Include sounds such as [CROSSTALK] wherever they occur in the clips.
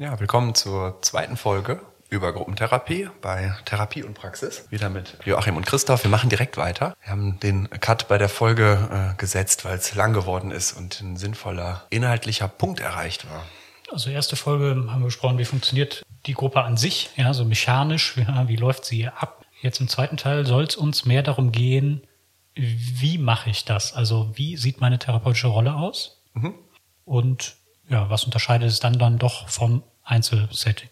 Ja, willkommen zur zweiten Folge über Gruppentherapie bei Therapie und Praxis. Wieder mit Joachim und Christoph. Wir machen direkt weiter. Wir haben den Cut bei der Folge äh, gesetzt, weil es lang geworden ist und ein sinnvoller inhaltlicher Punkt erreicht war. Also erste Folge haben wir besprochen, wie funktioniert die Gruppe an sich, ja, so mechanisch, [LAUGHS] ja, wie läuft sie ab. Jetzt im zweiten Teil soll es uns mehr darum gehen, wie mache ich das? Also wie sieht meine therapeutische Rolle aus? Mhm. Und ja, was unterscheidet es dann dann doch vom Einzelsetting?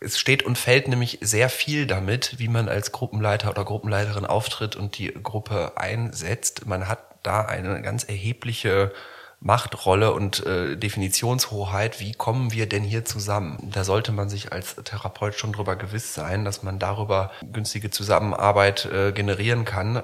Es steht und fällt nämlich sehr viel damit, wie man als Gruppenleiter oder Gruppenleiterin auftritt und die Gruppe einsetzt. Man hat da eine ganz erhebliche Machtrolle und äh, Definitionshoheit, wie kommen wir denn hier zusammen? Da sollte man sich als Therapeut schon drüber gewiss sein, dass man darüber günstige Zusammenarbeit äh, generieren kann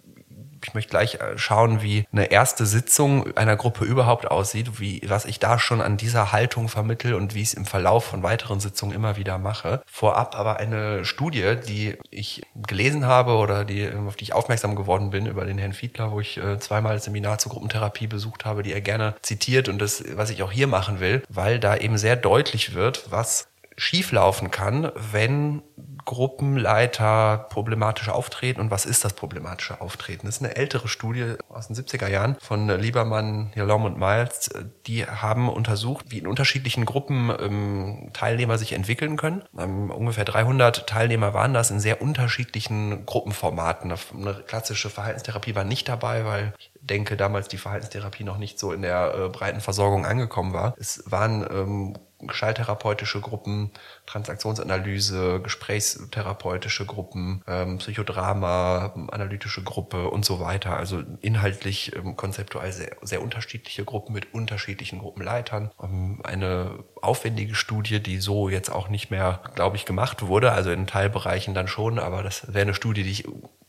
ich möchte gleich äh, schauen, wie eine erste Sitzung einer Gruppe überhaupt aussieht, wie, was ich da schon an dieser Haltung vermittel und wie ich es im Verlauf von weiteren Sitzungen immer wieder mache. Vorab aber eine Studie, die ich gelesen habe oder die, auf die ich aufmerksam geworden bin über den Herrn Fiedler, wo ich äh, zweimal Seminar zur Gruppentherapie besucht habe, die er gerne zitiert und das, was ich auch hier machen will, weil da eben sehr deutlich wird, was schieflaufen kann, wenn Gruppenleiter problematisch auftreten und was ist das problematische Auftreten? Das ist eine ältere Studie aus den 70er Jahren von Liebermann, Jalom und Miles. Die haben untersucht, wie in unterschiedlichen Gruppen ähm, Teilnehmer sich entwickeln können. Ähm, ungefähr 300 Teilnehmer waren das in sehr unterschiedlichen Gruppenformaten. Eine klassische Verhaltenstherapie war nicht dabei, weil ich denke, damals die Verhaltenstherapie noch nicht so in der äh, breiten Versorgung angekommen war. Es waren ähm, gestalttherapeutische Gruppen, Transaktionsanalyse, gesprächstherapeutische Gruppen, ähm, Psychodrama, analytische Gruppe und so weiter. Also inhaltlich ähm, konzeptuell sehr, sehr unterschiedliche Gruppen mit unterschiedlichen Gruppenleitern. Ähm, eine aufwendige Studie, die so jetzt auch nicht mehr, glaube ich, gemacht wurde. Also in Teilbereichen dann schon, aber das wäre eine Studie, die ich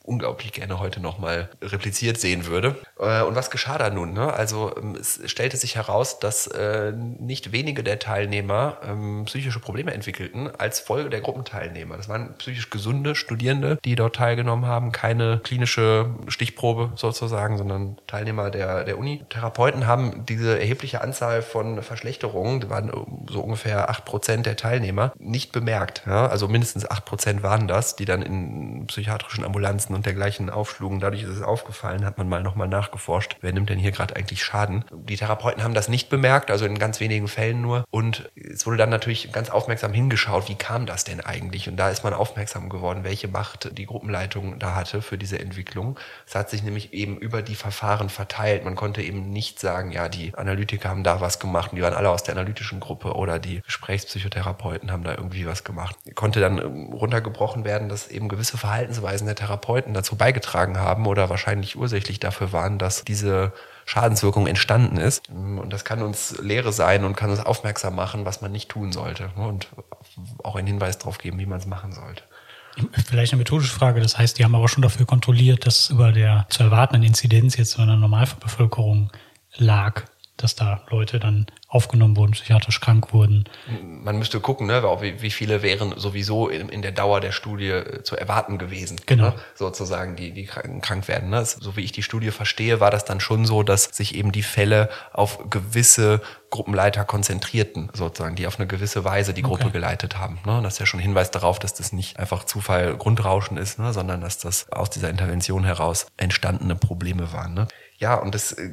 unglaublich gerne heute nochmal repliziert sehen würde. Äh, und was geschah da nun? Ne? Also ähm, es stellte sich heraus, dass äh, nicht wenige der Teilnehmer ähm, psychische Probleme entwickelten als Folge der Gruppenteilnehmer. Das waren psychisch gesunde Studierende, die dort teilgenommen haben, keine klinische Stichprobe sozusagen, sondern Teilnehmer der, der Uni. Therapeuten haben diese erhebliche Anzahl von Verschlechterungen, das waren so ungefähr acht Prozent der Teilnehmer, nicht bemerkt. Also mindestens acht Prozent waren das, die dann in psychiatrischen Ambulanzen und dergleichen aufschlugen. Dadurch ist es aufgefallen, hat man mal nochmal nachgeforscht, wer nimmt denn hier gerade eigentlich Schaden. Die Therapeuten haben das nicht bemerkt, also in ganz wenigen Fällen nur. Und es wurde dann natürlich ganz aufmerksam hingeschaut, wie kam das denn eigentlich? Und da ist man aufmerksam geworden, welche Macht die Gruppenleitung da hatte für diese Entwicklung. Es hat sich nämlich eben über die Verfahren verteilt. Man konnte eben nicht sagen, ja, die Analytiker haben da was gemacht und die waren alle aus der analytischen Gruppe oder die Gesprächspsychotherapeuten haben da irgendwie was gemacht. Konnte dann runtergebrochen werden, dass eben gewisse Verhaltensweisen der Therapeuten Leuten dazu beigetragen haben oder wahrscheinlich ursächlich dafür waren, dass diese Schadenswirkung entstanden ist. Und das kann uns Lehre sein und kann uns aufmerksam machen, was man nicht tun sollte. Und auch einen Hinweis darauf geben, wie man es machen sollte. Vielleicht eine methodische Frage. Das heißt, die haben aber schon dafür kontrolliert, dass über der zu erwartenden Inzidenz jetzt in der Normalbevölkerung lag dass da Leute dann aufgenommen wurden, psychiatrisch krank wurden. Man müsste gucken, ne, wie, wie viele wären sowieso in, in, der Dauer der Studie äh, zu erwarten gewesen. Genau. Ne, sozusagen, die, die krank werden. Ne. So wie ich die Studie verstehe, war das dann schon so, dass sich eben die Fälle auf gewisse Gruppenleiter konzentrierten, sozusagen, die auf eine gewisse Weise die Gruppe okay. geleitet haben. Ne? Das ist ja schon Hinweis darauf, dass das nicht einfach Zufall Grundrauschen ist, ne? sondern dass das aus dieser Intervention heraus entstandene Probleme waren. Ne? Ja, und das äh,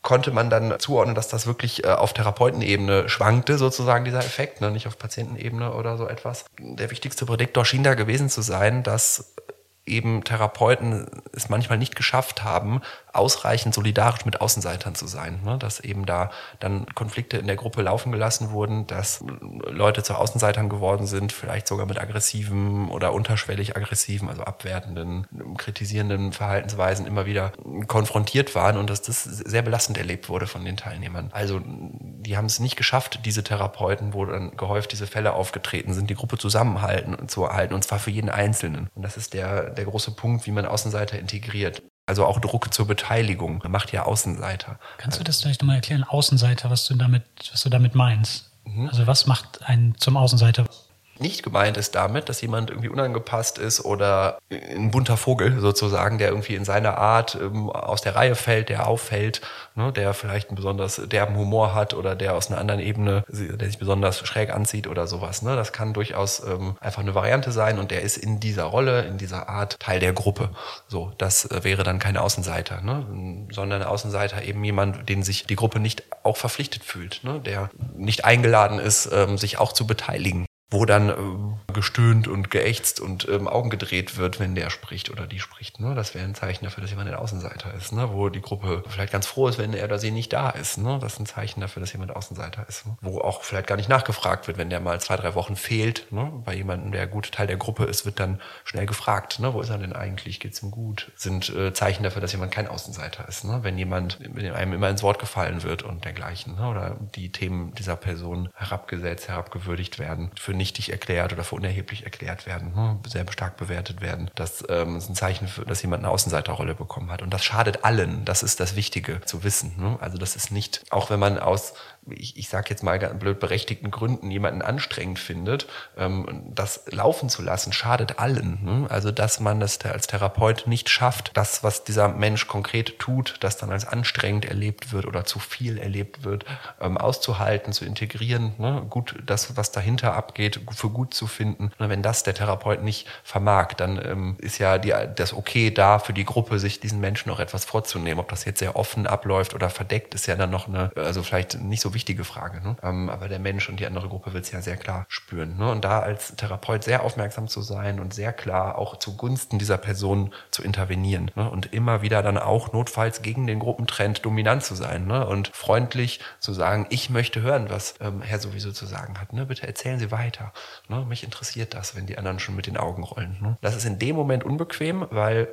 konnte man dann zuordnen, dass das wirklich äh, auf Therapeutenebene schwankte, sozusagen dieser Effekt, ne? nicht auf Patientenebene oder so etwas. Der wichtigste Prädiktor schien da gewesen zu sein, dass eben Therapeuten es manchmal nicht geschafft haben, ausreichend solidarisch mit Außenseitern zu sein. Ne? Dass eben da dann Konflikte in der Gruppe laufen gelassen wurden, dass Leute zu Außenseitern geworden sind, vielleicht sogar mit aggressiven oder unterschwellig aggressiven, also abwertenden, kritisierenden Verhaltensweisen immer wieder konfrontiert waren und dass das sehr belastend erlebt wurde von den Teilnehmern. Also die haben es nicht geschafft, diese Therapeuten, wo dann gehäuft diese Fälle aufgetreten sind, die Gruppe zusammenhalten und zu erhalten, und zwar für jeden Einzelnen. Und das ist der, der große Punkt, wie man Außenseiter integriert. Also auch Druck zur Beteiligung macht ja Außenseiter. Kannst du das vielleicht nochmal erklären, Außenseiter, was du damit, was du damit meinst? Mhm. Also was macht einen zum Außenseiter? Nicht gemeint ist damit, dass jemand irgendwie unangepasst ist oder ein bunter Vogel sozusagen, der irgendwie in seiner Art ähm, aus der Reihe fällt, der auffällt, ne, der vielleicht einen besonders derben Humor hat oder der aus einer anderen Ebene, der sich besonders schräg anzieht oder sowas. Ne? Das kann durchaus ähm, einfach eine Variante sein und der ist in dieser Rolle, in dieser Art Teil der Gruppe. So, das äh, wäre dann kein Außenseiter, ne? sondern Außenseiter eben jemand, den sich die Gruppe nicht auch verpflichtet fühlt, ne? der nicht eingeladen ist, ähm, sich auch zu beteiligen wo dann äh, gestöhnt und geächtzt und ähm, Augen gedreht wird, wenn der spricht oder die spricht. Ne? Das wäre ein Zeichen dafür, dass jemand ein Außenseiter ist, ne? wo die Gruppe vielleicht ganz froh ist, wenn er oder sie nicht da ist. Ne? Das ist ein Zeichen dafür, dass jemand Außenseiter ist. Ne? Wo auch vielleicht gar nicht nachgefragt wird, wenn der mal zwei, drei Wochen fehlt. Ne? Bei jemandem, der gut Teil der Gruppe ist, wird dann schnell gefragt, ne? wo ist er denn eigentlich? Geht's ihm gut? Sind äh, Zeichen dafür, dass jemand kein Außenseiter ist. Ne? Wenn jemand, einem immer ins Wort gefallen wird und dergleichen. Ne? Oder die Themen dieser Person herabgesetzt, herabgewürdigt werden. Für nichtig erklärt oder für unerheblich erklärt werden, ne, sehr stark bewertet werden. Das ähm, ist ein Zeichen, für, dass jemand eine Außenseiterrolle bekommen hat. Und das schadet allen. Das ist das Wichtige zu wissen. Ne? Also das ist nicht, auch wenn man aus ich, ich sage jetzt mal blöd berechtigten Gründen jemanden anstrengend findet, ähm, das laufen zu lassen, schadet allen. Ne? Also dass man das als Therapeut nicht schafft, das, was dieser Mensch konkret tut, das dann als anstrengend erlebt wird oder zu viel erlebt wird, ähm, auszuhalten, zu integrieren, ne? gut das, was dahinter abgeht, für gut zu finden. Und wenn das der Therapeut nicht vermag, dann ähm, ist ja die, das Okay da für die Gruppe, sich diesen Menschen noch etwas vorzunehmen. Ob das jetzt sehr offen abläuft oder verdeckt, ist ja dann noch eine, also vielleicht nicht so wichtige Frage. Ne? Ähm, aber der Mensch und die andere Gruppe wird es ja sehr klar spüren. Ne? Und da als Therapeut sehr aufmerksam zu sein und sehr klar auch zugunsten dieser Person zu intervenieren ne? und immer wieder dann auch notfalls gegen den Gruppentrend dominant zu sein ne? und freundlich zu sagen, ich möchte hören, was ähm, Herr sowieso zu sagen hat. Ne? Bitte erzählen Sie weiter. Ne? Mich interessiert das, wenn die anderen schon mit den Augen rollen. Ne? Das ist in dem Moment unbequem, weil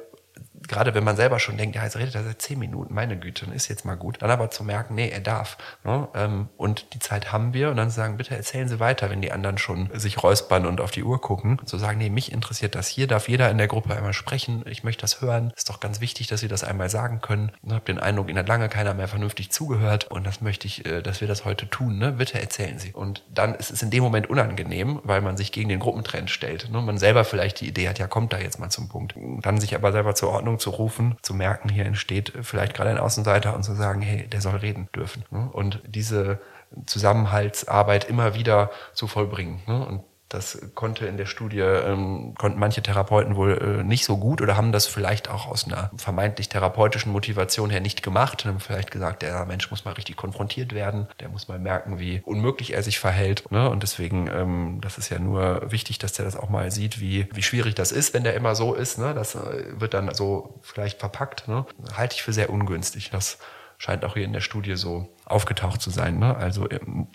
gerade wenn man selber schon denkt, ja, jetzt redet er seit zehn Minuten, meine Güte, dann ist jetzt mal gut. Dann aber zu merken, nee, er darf. Ne? Ähm, und die Zeit haben wir und dann sagen, bitte erzählen Sie weiter, wenn die anderen schon sich räuspern und auf die Uhr gucken. Zu sagen, nee, mich interessiert das. Hier darf jeder in der Gruppe einmal sprechen. Ich möchte das hören. Ist doch ganz wichtig, dass Sie das einmal sagen können. Ich habe den Eindruck, Ihnen hat lange keiner mehr vernünftig zugehört und das möchte ich, äh, dass wir das heute tun. Ne? Bitte erzählen Sie. Und dann ist es in dem Moment unangenehm, weil man sich gegen den Gruppentrend stellt. Ne? Man selber vielleicht die Idee hat, ja, kommt da jetzt mal zum Punkt. Dann sich aber selber zur Ordnung zu rufen, zu merken, hier entsteht vielleicht gerade ein Außenseiter und zu sagen, hey, der soll reden dürfen. Ne? Und diese Zusammenhaltsarbeit immer wieder zu vollbringen. Ne? Und das konnte in der Studie, ähm, konnten manche Therapeuten wohl äh, nicht so gut oder haben das vielleicht auch aus einer vermeintlich therapeutischen Motivation her nicht gemacht. Haben vielleicht gesagt, der Mensch muss mal richtig konfrontiert werden, der muss mal merken, wie unmöglich er sich verhält. Ne? Und deswegen, ähm, das ist ja nur wichtig, dass der das auch mal sieht, wie, wie schwierig das ist, wenn der immer so ist. Ne? Das äh, wird dann so vielleicht verpackt. Ne? Halte ich für sehr ungünstig. Das scheint auch hier in der Studie so aufgetaucht zu sein. Ne? Also ähm,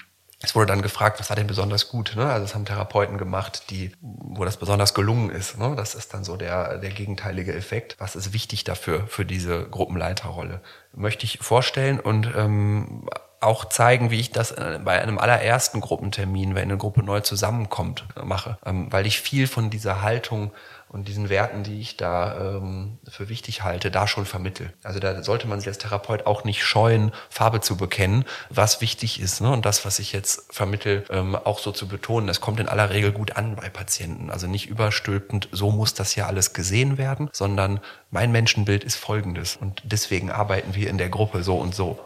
es wurde dann gefragt, was war denn besonders gut? Ne? Also es haben Therapeuten gemacht, die, wo das besonders gelungen ist. Ne? Das ist dann so der, der gegenteilige Effekt. Was ist wichtig dafür, für diese Gruppenleiterrolle? Möchte ich vorstellen und ähm, auch zeigen, wie ich das äh, bei einem allerersten Gruppentermin, wenn eine Gruppe neu zusammenkommt, mache. Ähm, weil ich viel von dieser Haltung und diesen Werten, die ich da ähm, für wichtig halte, da schon vermittel. Also da sollte man sich als Therapeut auch nicht scheuen, Farbe zu bekennen, was wichtig ist. Ne? Und das, was ich jetzt vermittel, ähm, auch so zu betonen. Das kommt in aller Regel gut an bei Patienten. Also nicht überstülpend, so muss das ja alles gesehen werden, sondern mein Menschenbild ist folgendes. Und deswegen arbeiten wir in der Gruppe so und so.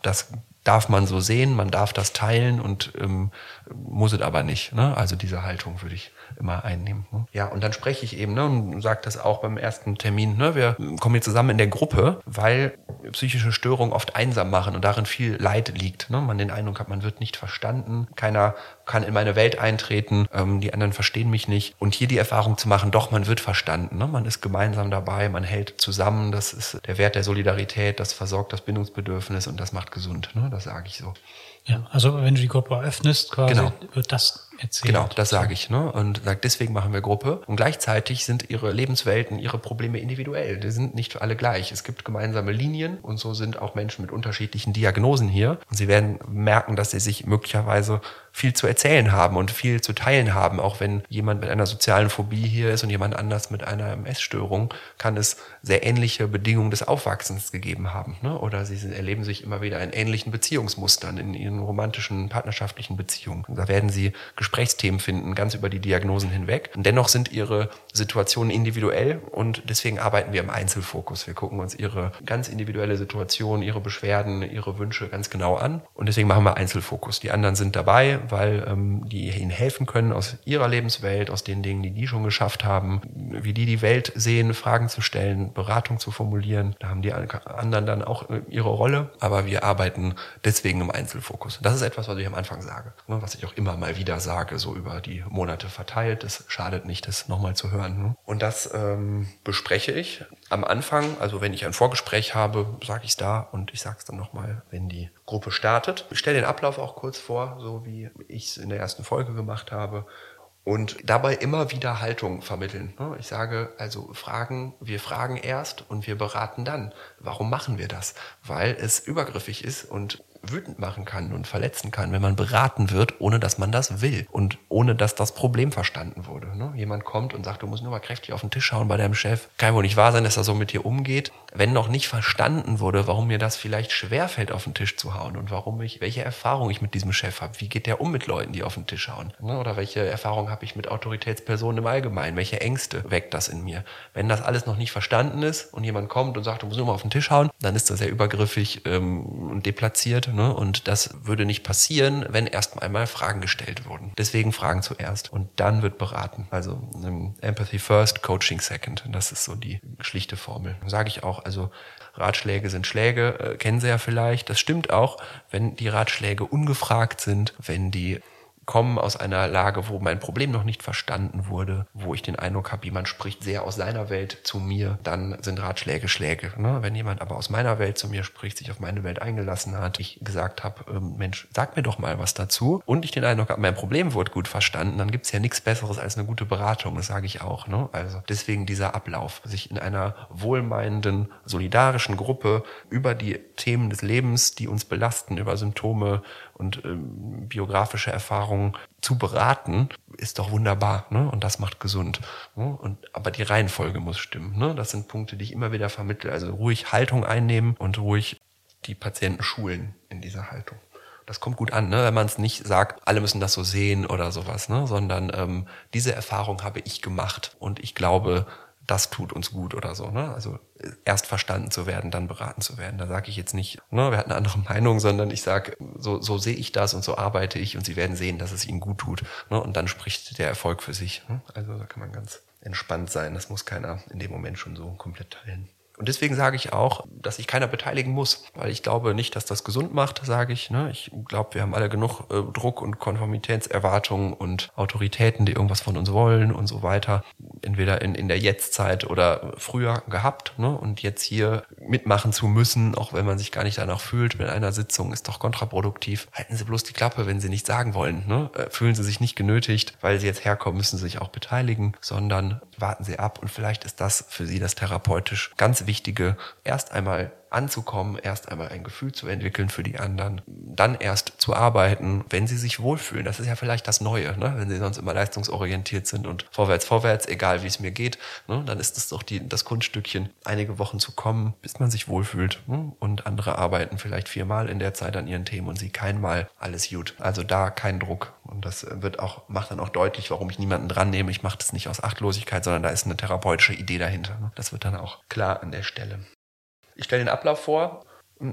Das darf man so sehen, man darf das teilen und ähm, muss es aber nicht. Ne? Also diese Haltung würde ich immer einnehmen. Ne? Ja, und dann spreche ich eben ne, und sage das auch beim ersten Termin. Ne, wir kommen hier zusammen in der Gruppe, weil psychische Störungen oft einsam machen und darin viel Leid liegt. Ne? Man den Eindruck hat, man wird nicht verstanden, keiner kann in meine Welt eintreten, ähm, die anderen verstehen mich nicht. Und hier die Erfahrung zu machen, doch, man wird verstanden. Ne? Man ist gemeinsam dabei, man hält zusammen. Das ist der Wert der Solidarität, das versorgt das Bindungsbedürfnis und das macht gesund. Ne? Das sage ich so. Ja, also wenn du die Gruppe öffnest, quasi, genau. wird das erzählt. Genau, das sage ich. Ne? Und sage, deswegen machen wir Gruppe. Und gleichzeitig sind ihre Lebenswelten, ihre Probleme individuell. Die sind nicht alle gleich. Es gibt gemeinsame Linien und so sind auch Menschen mit unterschiedlichen Diagnosen hier. Und sie werden merken, dass sie sich möglicherweise viel zu erzählen haben und viel zu teilen haben. Auch wenn jemand mit einer sozialen Phobie hier ist und jemand anders mit einer MS-Störung, kann es sehr ähnliche Bedingungen des Aufwachsens gegeben haben. Ne? Oder sie erleben sich immer wieder in ähnlichen Beziehungsmustern, in ihren romantischen, partnerschaftlichen Beziehungen. Da werden sie Gesprächsthemen finden, ganz über die Diagnosen hinweg. Und dennoch sind ihre Situationen individuell und deswegen arbeiten wir im Einzelfokus. Wir gucken uns ihre ganz individuelle Situation, ihre Beschwerden, ihre Wünsche ganz genau an und deswegen machen wir Einzelfokus. Die anderen sind dabei, weil ähm, die ihnen helfen können aus ihrer Lebenswelt, aus den Dingen, die die schon geschafft haben, wie die die Welt sehen, Fragen zu stellen, Beratung zu formulieren. Da haben die anderen dann auch äh, ihre Rolle, aber wir arbeiten deswegen im Einzelfokus. Das ist etwas, was ich am Anfang sage, ne, was ich auch immer mal wieder sage, so über die Monate verteilt. Es schadet nicht, das nochmal zu hören. Ne? Und das ähm, bespreche ich am Anfang, also wenn ich ein Vorgespräch habe, sage ich es da und ich sage es dann nochmal, wenn die Gruppe startet. Ich stelle den Ablauf auch kurz vor, so wie ich es in der ersten Folge gemacht habe und dabei immer wieder Haltung vermitteln. Ne? Ich sage also Fragen, wir fragen erst und wir beraten dann. Warum machen wir das? Weil es übergriffig ist und wütend machen kann und verletzen kann, wenn man beraten wird, ohne dass man das will und ohne dass das Problem verstanden wurde. Ne? Jemand kommt und sagt, du musst nur mal kräftig auf den Tisch schauen bei deinem Chef. Kann wohl nicht wahr sein, dass er so mit dir umgeht. Wenn noch nicht verstanden wurde, warum mir das vielleicht schwerfällt, auf den Tisch zu hauen und warum ich, welche Erfahrung ich mit diesem Chef habe, wie geht der um mit Leuten, die auf den Tisch hauen? Ne? Oder welche Erfahrung habe ich mit Autoritätspersonen im Allgemeinen? Welche Ängste weckt das in mir? Wenn das alles noch nicht verstanden ist und jemand kommt und sagt, du musst nur mal auf den Tisch hauen, dann ist das sehr übergriffig ähm, und deplatziert Ne? Und das würde nicht passieren, wenn erst einmal Fragen gestellt wurden. Deswegen Fragen zuerst und dann wird beraten. Also Empathy first, Coaching second. Das ist so die schlichte Formel. Sage ich auch. Also Ratschläge sind Schläge, äh, kennen Sie ja vielleicht. Das stimmt auch, wenn die Ratschläge ungefragt sind, wenn die komme aus einer Lage, wo mein Problem noch nicht verstanden wurde, wo ich den Eindruck habe, jemand spricht sehr aus seiner Welt zu mir, dann sind Ratschläge Schläge. Ne? Wenn jemand aber aus meiner Welt zu mir spricht, sich auf meine Welt eingelassen hat, ich gesagt habe, ähm, Mensch, sag mir doch mal was dazu und ich den Eindruck habe, mein Problem wurde gut verstanden, dann gibt's ja nichts Besseres als eine gute Beratung, das sage ich auch. Ne? Also deswegen dieser Ablauf, sich in einer wohlmeinenden, solidarischen Gruppe über die Themen des Lebens, die uns belasten, über Symptome und ähm, biografische Erfahrungen zu beraten, ist doch wunderbar. Ne? Und das macht gesund. Ne? Und, aber die Reihenfolge muss stimmen. Ne? Das sind Punkte, die ich immer wieder vermittle. Also ruhig Haltung einnehmen und ruhig die Patienten schulen in dieser Haltung. Das kommt gut an, ne? wenn man es nicht sagt, alle müssen das so sehen oder sowas, ne? sondern ähm, diese Erfahrung habe ich gemacht und ich glaube, das tut uns gut oder so. Ne? Also erst verstanden zu werden, dann beraten zu werden. Da sage ich jetzt nicht, ne, wir hatten eine andere [LAUGHS] Meinung, sondern ich sage, so, so sehe ich das und so arbeite ich und sie werden sehen, dass es ihnen gut tut. Ne? Und dann spricht der Erfolg für sich. Ne? Also da kann man ganz entspannt sein. Das muss keiner in dem Moment schon so komplett teilen. Und deswegen sage ich auch, dass sich keiner beteiligen muss, weil ich glaube nicht, dass das gesund macht, sage ich. Ne? Ich glaube, wir haben alle genug äh, Druck und Konformitätserwartungen und Autoritäten, die irgendwas von uns wollen und so weiter. Entweder in, in der Jetztzeit oder früher gehabt. Ne? Und jetzt hier mitmachen zu müssen, auch wenn man sich gar nicht danach fühlt, mit einer Sitzung ist doch kontraproduktiv. Halten Sie bloß die Klappe, wenn Sie nicht sagen wollen. Ne? Äh, fühlen Sie sich nicht genötigt, weil Sie jetzt herkommen, müssen Sie sich auch beteiligen, sondern warten Sie ab und vielleicht ist das für Sie das therapeutisch ganz Wichtige, erst einmal anzukommen, erst einmal ein Gefühl zu entwickeln für die anderen, dann erst zu arbeiten, wenn sie sich wohlfühlen. Das ist ja vielleicht das Neue, ne? wenn sie sonst immer leistungsorientiert sind und vorwärts, vorwärts, egal wie es mir geht, ne? dann ist es doch die, das Kunststückchen, einige Wochen zu kommen, bis man sich wohlfühlt. Ne? Und andere arbeiten vielleicht viermal in der Zeit an ihren Themen und sie keinmal alles gut. Also da kein Druck. Und das wird auch, macht dann auch deutlich, warum ich niemanden dran nehme. Ich mache das nicht aus Achtlosigkeit, sondern da ist eine therapeutische Idee dahinter. Ne? Das wird dann auch klar an der Stelle. Ich stelle den Ablauf vor,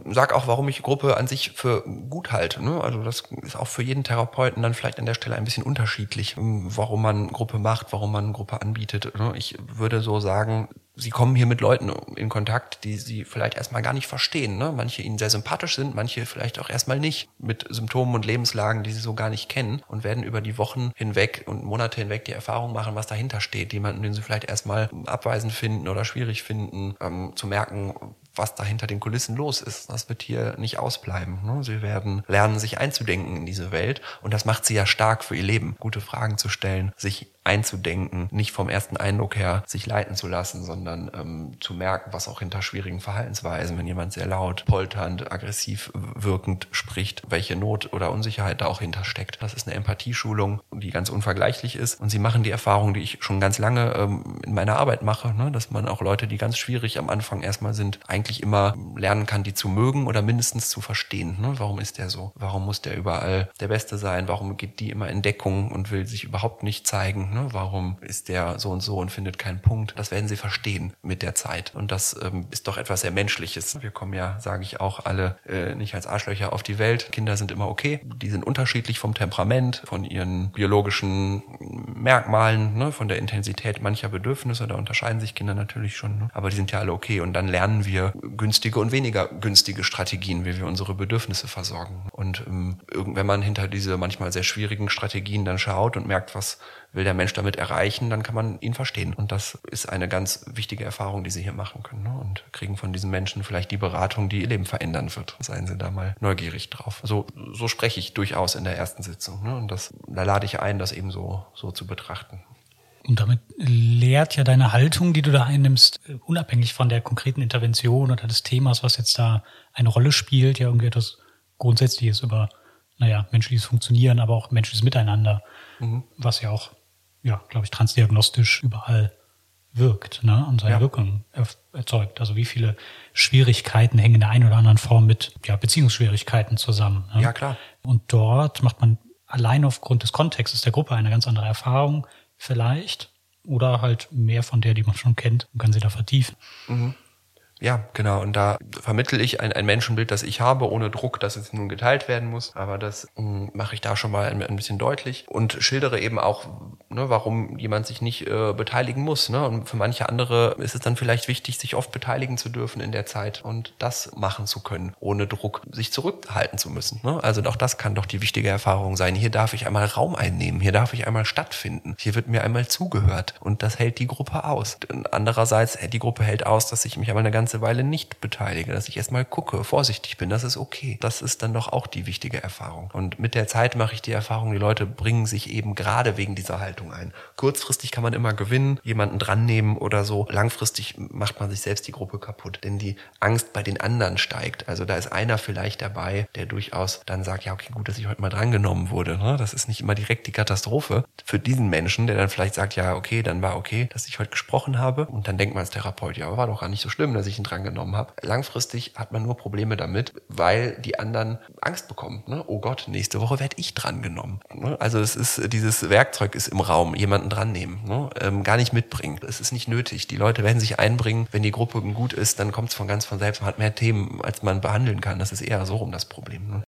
sag auch, warum ich Gruppe an sich für gut halte. Ne? Also das ist auch für jeden Therapeuten dann vielleicht an der Stelle ein bisschen unterschiedlich, warum man Gruppe macht, warum man Gruppe anbietet. Ne? Ich würde so sagen, sie kommen hier mit Leuten in Kontakt, die sie vielleicht erstmal gar nicht verstehen. Ne? Manche ihnen sehr sympathisch sind, manche vielleicht auch erstmal nicht, mit Symptomen und Lebenslagen, die sie so gar nicht kennen und werden über die Wochen hinweg und Monate hinweg die Erfahrung machen, was dahinter steht. Jemanden, den sie vielleicht erstmal abweisend finden oder schwierig finden, ähm, zu merken, was da hinter den Kulissen los ist. Das wird hier nicht ausbleiben. Ne? Sie werden lernen, sich einzudenken in diese Welt und das macht sie ja stark für ihr Leben. Gute Fragen zu stellen, sich einzudenken, nicht vom ersten Eindruck her sich leiten zu lassen, sondern ähm, zu merken, was auch hinter schwierigen Verhaltensweisen, wenn jemand sehr laut, polternd, aggressiv wirkend spricht, welche Not oder Unsicherheit da auch hintersteckt. Das ist eine Empathieschulung, die ganz unvergleichlich ist. Und sie machen die Erfahrung, die ich schon ganz lange ähm, in meiner Arbeit mache, ne, dass man auch Leute, die ganz schwierig am Anfang erstmal sind, eigentlich immer lernen kann, die zu mögen oder mindestens zu verstehen. Ne? Warum ist der so? Warum muss der überall der Beste sein? Warum geht die immer in Deckung und will sich überhaupt nicht zeigen? Ne? Warum ist der so und so und findet keinen Punkt? Das werden sie verstehen mit der Zeit. Und das ähm, ist doch etwas sehr Menschliches. Wir kommen ja, sage ich auch, alle äh, nicht als Arschlöcher auf die Welt. Kinder sind immer okay. Die sind unterschiedlich vom Temperament, von ihren biologischen Merkmalen, ne? von der Intensität mancher Bedürfnisse. Da unterscheiden sich Kinder natürlich schon. Ne? Aber die sind ja alle okay. Und dann lernen wir günstige und weniger günstige Strategien, wie wir unsere Bedürfnisse versorgen. Und ähm, wenn man hinter diese manchmal sehr schwierigen Strategien dann schaut und merkt, was will der Mensch damit erreichen, dann kann man ihn verstehen. Und das ist eine ganz wichtige Erfahrung, die Sie hier machen können. Ne? Und kriegen von diesen Menschen vielleicht die Beratung, die ihr Leben verändern wird. Seien Sie da mal neugierig drauf. So, so spreche ich durchaus in der ersten Sitzung. Ne? Und das, da lade ich ein, das eben so, so zu betrachten. Und damit lehrt ja deine Haltung, die du da einnimmst, unabhängig von der konkreten Intervention oder des Themas, was jetzt da eine Rolle spielt, ja irgendwie etwas Grundsätzliches über, naja, menschliches Funktionieren, aber auch menschliches Miteinander, mhm. was ja auch, ja, glaube ich, transdiagnostisch überall wirkt ne, und seine ja. Wirkung erzeugt. Also wie viele Schwierigkeiten hängen in der einen oder anderen Form mit ja, Beziehungsschwierigkeiten zusammen. Ne? Ja, klar. Und dort macht man allein aufgrund des Kontextes der Gruppe eine ganz andere Erfahrung, vielleicht. Oder halt mehr von der, die man schon kennt und kann sie da vertiefen. Mhm. Ja, genau. Und da vermittel ich ein, ein Menschenbild, das ich habe, ohne Druck, dass es nun geteilt werden muss. Aber das mh, mache ich da schon mal ein, ein, bisschen deutlich und schildere eben auch, ne, warum jemand sich nicht äh, beteiligen muss. Ne? Und für manche andere ist es dann vielleicht wichtig, sich oft beteiligen zu dürfen in der Zeit und das machen zu können, ohne Druck sich zurückhalten zu müssen. Ne? Also auch das kann doch die wichtige Erfahrung sein. Hier darf ich einmal Raum einnehmen, hier darf ich einmal stattfinden, hier wird mir einmal zugehört und das hält die Gruppe aus. Andererseits, die Gruppe hält aus, dass ich mich einmal eine ganze ganze Weile nicht beteilige, dass ich erstmal gucke, vorsichtig bin, das ist okay. Das ist dann doch auch die wichtige Erfahrung. Und mit der Zeit mache ich die Erfahrung, die Leute bringen sich eben gerade wegen dieser Haltung ein. Kurzfristig kann man immer gewinnen, jemanden dran nehmen oder so. Langfristig macht man sich selbst die Gruppe kaputt, denn die Angst bei den anderen steigt. Also da ist einer vielleicht dabei, der durchaus dann sagt, ja, okay, gut, dass ich heute mal drangenommen wurde. Ne? Das ist nicht immer direkt die Katastrophe für diesen Menschen, der dann vielleicht sagt, ja, okay, dann war okay, dass ich heute gesprochen habe. Und dann denkt man als Therapeut, ja, war doch gar nicht so schlimm, dass ich ihn drangenommen habe. Langfristig hat man nur Probleme damit, weil die anderen Angst bekommen. Ne? Oh Gott, nächste Woche werde ich drangenommen. Ne? Also es ist, dieses Werkzeug ist im Raum, jemanden dran nehmen, ne? ähm, gar nicht mitbringen. Es ist nicht nötig. Die Leute werden sich einbringen. Wenn die Gruppe gut ist, dann kommt es von ganz von selbst. Man hat mehr Themen, als man behandeln kann. Das ist eher so rum das Problem. Ne?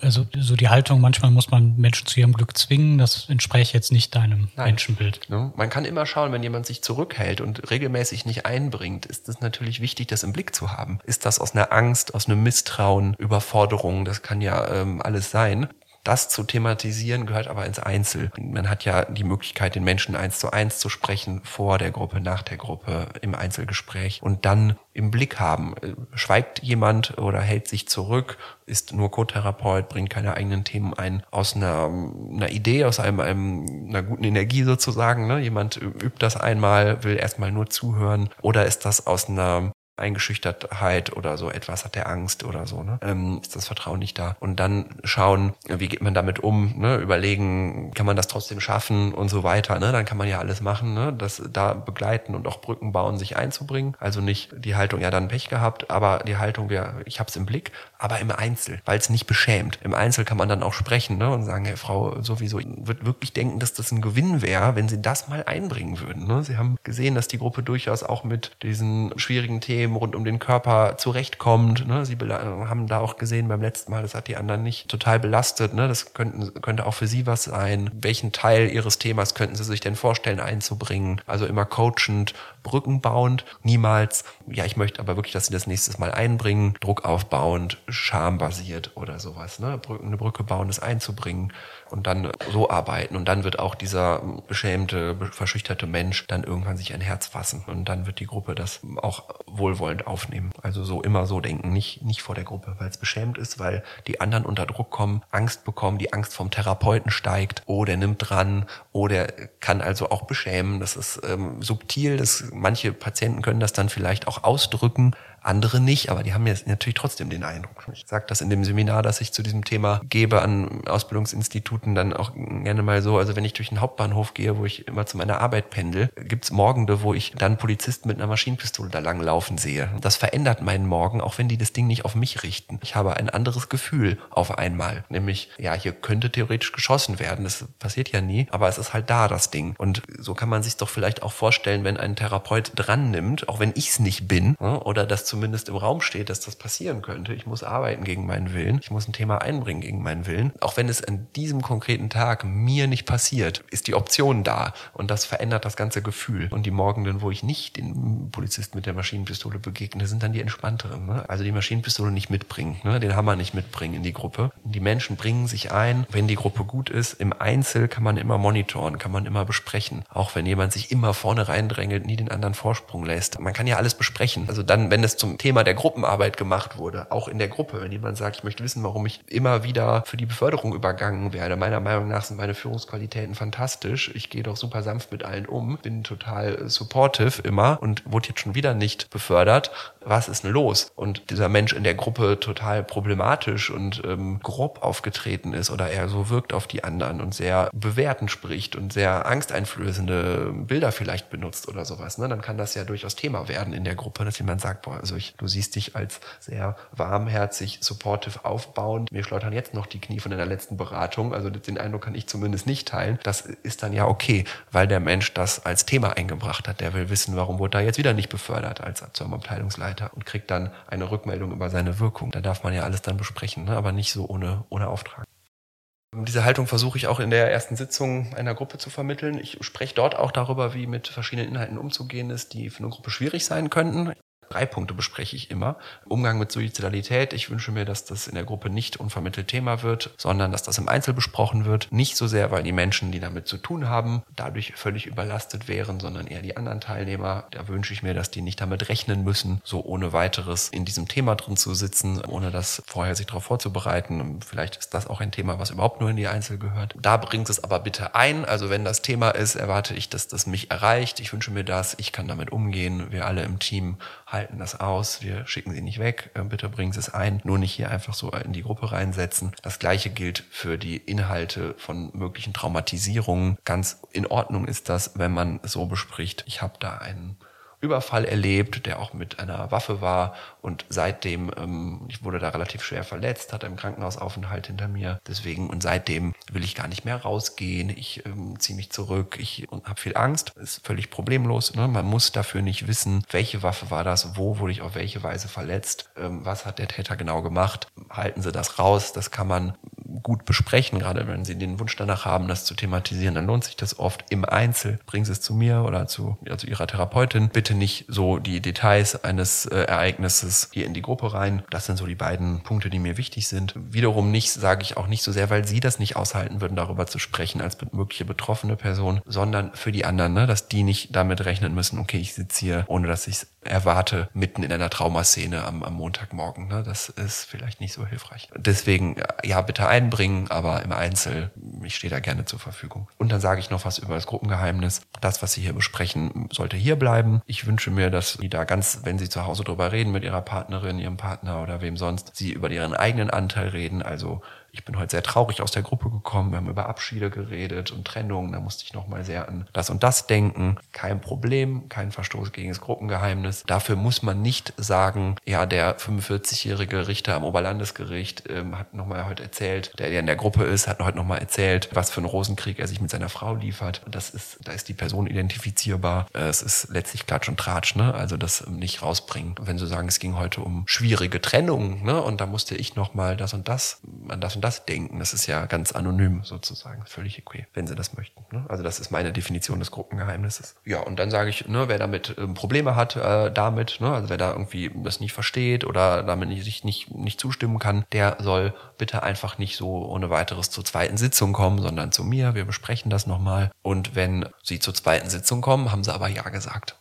Also so die Haltung, manchmal muss man Menschen zu ihrem Glück zwingen, das entspricht jetzt nicht deinem Nein. Menschenbild. Ne? Man kann immer schauen, wenn jemand sich zurückhält und regelmäßig nicht einbringt, ist es natürlich wichtig, das im Blick zu haben. Ist das aus einer Angst, aus einem Misstrauen, Überforderung, das kann ja ähm, alles sein. Das zu thematisieren gehört aber ins Einzel. Man hat ja die Möglichkeit, den Menschen eins zu eins zu sprechen, vor der Gruppe, nach der Gruppe, im Einzelgespräch und dann im Blick haben. Schweigt jemand oder hält sich zurück, ist nur Co-Therapeut, bringt keine eigenen Themen ein, aus einer, einer Idee, aus einem, einem, einer guten Energie sozusagen. Ne? Jemand übt das einmal, will erstmal nur zuhören oder ist das aus einer Eingeschüchtertheit oder so etwas, hat der Angst oder so, ne? ähm, ist das Vertrauen nicht da. Und dann schauen, wie geht man damit um, ne? überlegen, kann man das trotzdem schaffen und so weiter. Ne? Dann kann man ja alles machen, ne? das da begleiten und auch Brücken bauen, sich einzubringen. Also nicht die Haltung, ja dann Pech gehabt, aber die Haltung, wir, ich habe es im Blick, aber im Einzel, weil es nicht beschämt. Im Einzel kann man dann auch sprechen ne? und sagen, hey, Frau sowieso wird wirklich denken, dass das ein Gewinn wäre, wenn Sie das mal einbringen würden. Ne? Sie haben gesehen, dass die Gruppe durchaus auch mit diesen schwierigen Themen Themen rund um den Körper zurechtkommt. Ne? Sie haben da auch gesehen beim letzten Mal, das hat die anderen nicht total belastet. Ne? Das könnten, könnte auch für Sie was sein. Welchen Teil Ihres Themas könnten Sie sich denn vorstellen einzubringen? Also immer coachend, brückenbauend, niemals, ja, ich möchte aber wirklich, dass Sie das nächstes Mal einbringen, Druck aufbauend, schambasiert oder sowas. Ne? Eine Brücke bauen, das einzubringen und dann so arbeiten. Und dann wird auch dieser beschämte, verschüchterte Mensch dann irgendwann sich ein Herz fassen. Und dann wird die Gruppe das auch wohlwollend aufnehmen. Also so immer so denken, nicht, nicht vor der Gruppe, weil es beschämt ist, weil die anderen unter Druck kommen, Angst bekommen, die Angst vom Therapeuten steigt, oh, der nimmt dran, oh, der kann also auch beschämen. Das ist ähm, subtil, das, manche Patienten können das dann vielleicht auch ausdrücken, andere nicht, aber die haben jetzt natürlich trotzdem den Eindruck. Ich sage das in dem Seminar, das ich zu diesem Thema gebe an Ausbildungsinstituten, dann auch gerne mal so, also wenn ich durch den Hauptbahnhof gehe, wo ich immer zu meiner Arbeit pendel, gibt's Morgende, wo ich dann Polizisten mit einer Maschinenpistole da lang laufen sehe. Das verändert meinen Morgen, auch wenn die das Ding nicht auf mich richten. Ich habe ein anderes Gefühl auf einmal, nämlich, ja, hier könnte theoretisch geschossen werden, das passiert ja nie, aber es ist halt da, das Ding. Und so kann man sich doch vielleicht auch vorstellen, wenn ein Therapeut dran nimmt, auch wenn ich es nicht bin, ne, oder das zum zumindest im Raum steht, dass das passieren könnte. Ich muss arbeiten gegen meinen Willen. Ich muss ein Thema einbringen gegen meinen Willen. Auch wenn es an diesem konkreten Tag mir nicht passiert, ist die Option da. Und das verändert das ganze Gefühl. Und die Morgenden, wo ich nicht den Polizisten mit der Maschinenpistole begegne, sind dann die entspannteren. Ne? Also die Maschinenpistole nicht mitbringen, ne? den Hammer nicht mitbringen in die Gruppe. Die Menschen bringen sich ein, wenn die Gruppe gut ist. Im Einzel kann man immer monitoren, kann man immer besprechen. Auch wenn jemand sich immer vorne reindrängelt, nie den anderen Vorsprung lässt. Man kann ja alles besprechen. Also dann, wenn es zum Thema der Gruppenarbeit gemacht wurde, auch in der Gruppe. Wenn jemand sagt, ich möchte wissen, warum ich immer wieder für die Beförderung übergangen werde. Meiner Meinung nach sind meine Führungsqualitäten fantastisch. Ich gehe doch super sanft mit allen um, bin total supportive immer und wurde jetzt schon wieder nicht befördert. Was ist denn los? Und dieser Mensch in der Gruppe total problematisch und ähm, grob aufgetreten ist oder er so wirkt auf die anderen und sehr bewertend spricht und sehr angsteinflößende Bilder vielleicht benutzt oder sowas, ne? dann kann das ja durchaus Thema werden in der Gruppe, dass jemand sagt, boah, also ich, du siehst dich als sehr warmherzig, supportive, aufbauend. Mir schleudern jetzt noch die Knie von deiner letzten Beratung. Also den Eindruck kann ich zumindest nicht teilen. Das ist dann ja okay, weil der Mensch das als Thema eingebracht hat. Der will wissen, warum wurde er jetzt wieder nicht befördert als Abteilungsleiter und kriegt dann eine Rückmeldung über seine Wirkung. Da darf man ja alles dann besprechen, ne? aber nicht so ohne, ohne Auftrag. Diese Haltung versuche ich auch in der ersten Sitzung einer Gruppe zu vermitteln. Ich spreche dort auch darüber, wie mit verschiedenen Inhalten umzugehen ist, die für eine Gruppe schwierig sein könnten. Drei Punkte bespreche ich immer. Umgang mit Suizidalität. Ich wünsche mir, dass das in der Gruppe nicht unvermittelt Thema wird, sondern dass das im Einzel besprochen wird. Nicht so sehr, weil die Menschen, die damit zu tun haben, dadurch völlig überlastet wären, sondern eher die anderen Teilnehmer. Da wünsche ich mir, dass die nicht damit rechnen müssen, so ohne weiteres in diesem Thema drin zu sitzen, ohne das vorher sich darauf vorzubereiten. Vielleicht ist das auch ein Thema, was überhaupt nur in die Einzel gehört. Da bringt es aber bitte ein. Also wenn das Thema ist, erwarte ich, dass das mich erreicht. Ich wünsche mir das. Ich kann damit umgehen. Wir alle im Team halten das aus, wir schicken sie nicht weg, äh, bitte bringen Sie es ein, nur nicht hier einfach so in die Gruppe reinsetzen. Das gleiche gilt für die Inhalte von möglichen Traumatisierungen. Ganz in Ordnung ist das, wenn man so bespricht, ich habe da einen Überfall erlebt, der auch mit einer Waffe war und seitdem, ähm, ich wurde da relativ schwer verletzt, hatte einen Krankenhausaufenthalt hinter mir. Deswegen und seitdem will ich gar nicht mehr rausgehen. Ich ähm, ziehe mich zurück. Ich habe viel Angst. Ist völlig problemlos. Ne? Man muss dafür nicht wissen, welche Waffe war das, wo wurde ich auf welche Weise verletzt, ähm, was hat der Täter genau gemacht. Halten Sie das raus. Das kann man gut besprechen, gerade wenn Sie den Wunsch danach haben, das zu thematisieren. Dann lohnt sich das oft im Einzel. Bringen Sie es zu mir oder zu, ja, zu Ihrer Therapeutin. Bitte nicht so die Details eines äh, Ereignisses hier in die Gruppe rein. Das sind so die beiden Punkte, die mir wichtig sind. Wiederum nicht, sage ich auch nicht so sehr, weil sie das nicht aushalten würden, darüber zu sprechen als mögliche betroffene Person, sondern für die anderen, ne, dass die nicht damit rechnen müssen, okay, ich sitze hier, ohne dass ich es erwarte, mitten in einer Traumaszene am, am Montagmorgen. Ne? Das ist vielleicht nicht so hilfreich. Deswegen, ja, bitte einbringen, aber im Einzel, ich stehe da gerne zur Verfügung. Und dann sage ich noch was über das Gruppengeheimnis. Das, was Sie hier besprechen, sollte hier bleiben. Ich wünsche mir, dass Sie da ganz, wenn Sie zu Hause drüber reden mit Ihrer Partnerin, Ihrem Partner oder wem sonst, Sie über Ihren eigenen Anteil reden, also ich bin heute sehr traurig aus der Gruppe gekommen. Wir haben über Abschiede geredet und Trennungen. Da musste ich nochmal sehr an das und das denken. Kein Problem, kein Verstoß gegen das Gruppengeheimnis. Dafür muss man nicht sagen, ja, der 45-jährige Richter am Oberlandesgericht ähm, hat nochmal heute erzählt, der, der in der Gruppe ist, hat heute nochmal erzählt, was für einen Rosenkrieg er sich mit seiner Frau liefert. Das ist, da ist die Person identifizierbar. Es ist letztlich Klatsch und Tratsch, ne? Also das nicht rausbringen. Wenn Sie sagen, es ging heute um schwierige Trennungen, ne? Und da musste ich nochmal das und das, an das und das denken. Das ist ja ganz anonym sozusagen, völlig okay, wenn sie das möchten. Ne? Also das ist meine Definition des Gruppengeheimnisses. Ja, und dann sage ich, ne, wer damit ähm, Probleme hat, äh, damit, ne, also wer da irgendwie das nicht versteht oder damit nicht, sich nicht, nicht zustimmen kann, der soll bitte einfach nicht so ohne weiteres zur zweiten Sitzung kommen, sondern zu mir. Wir besprechen das nochmal. Und wenn sie zur zweiten Sitzung kommen, haben sie aber Ja gesagt.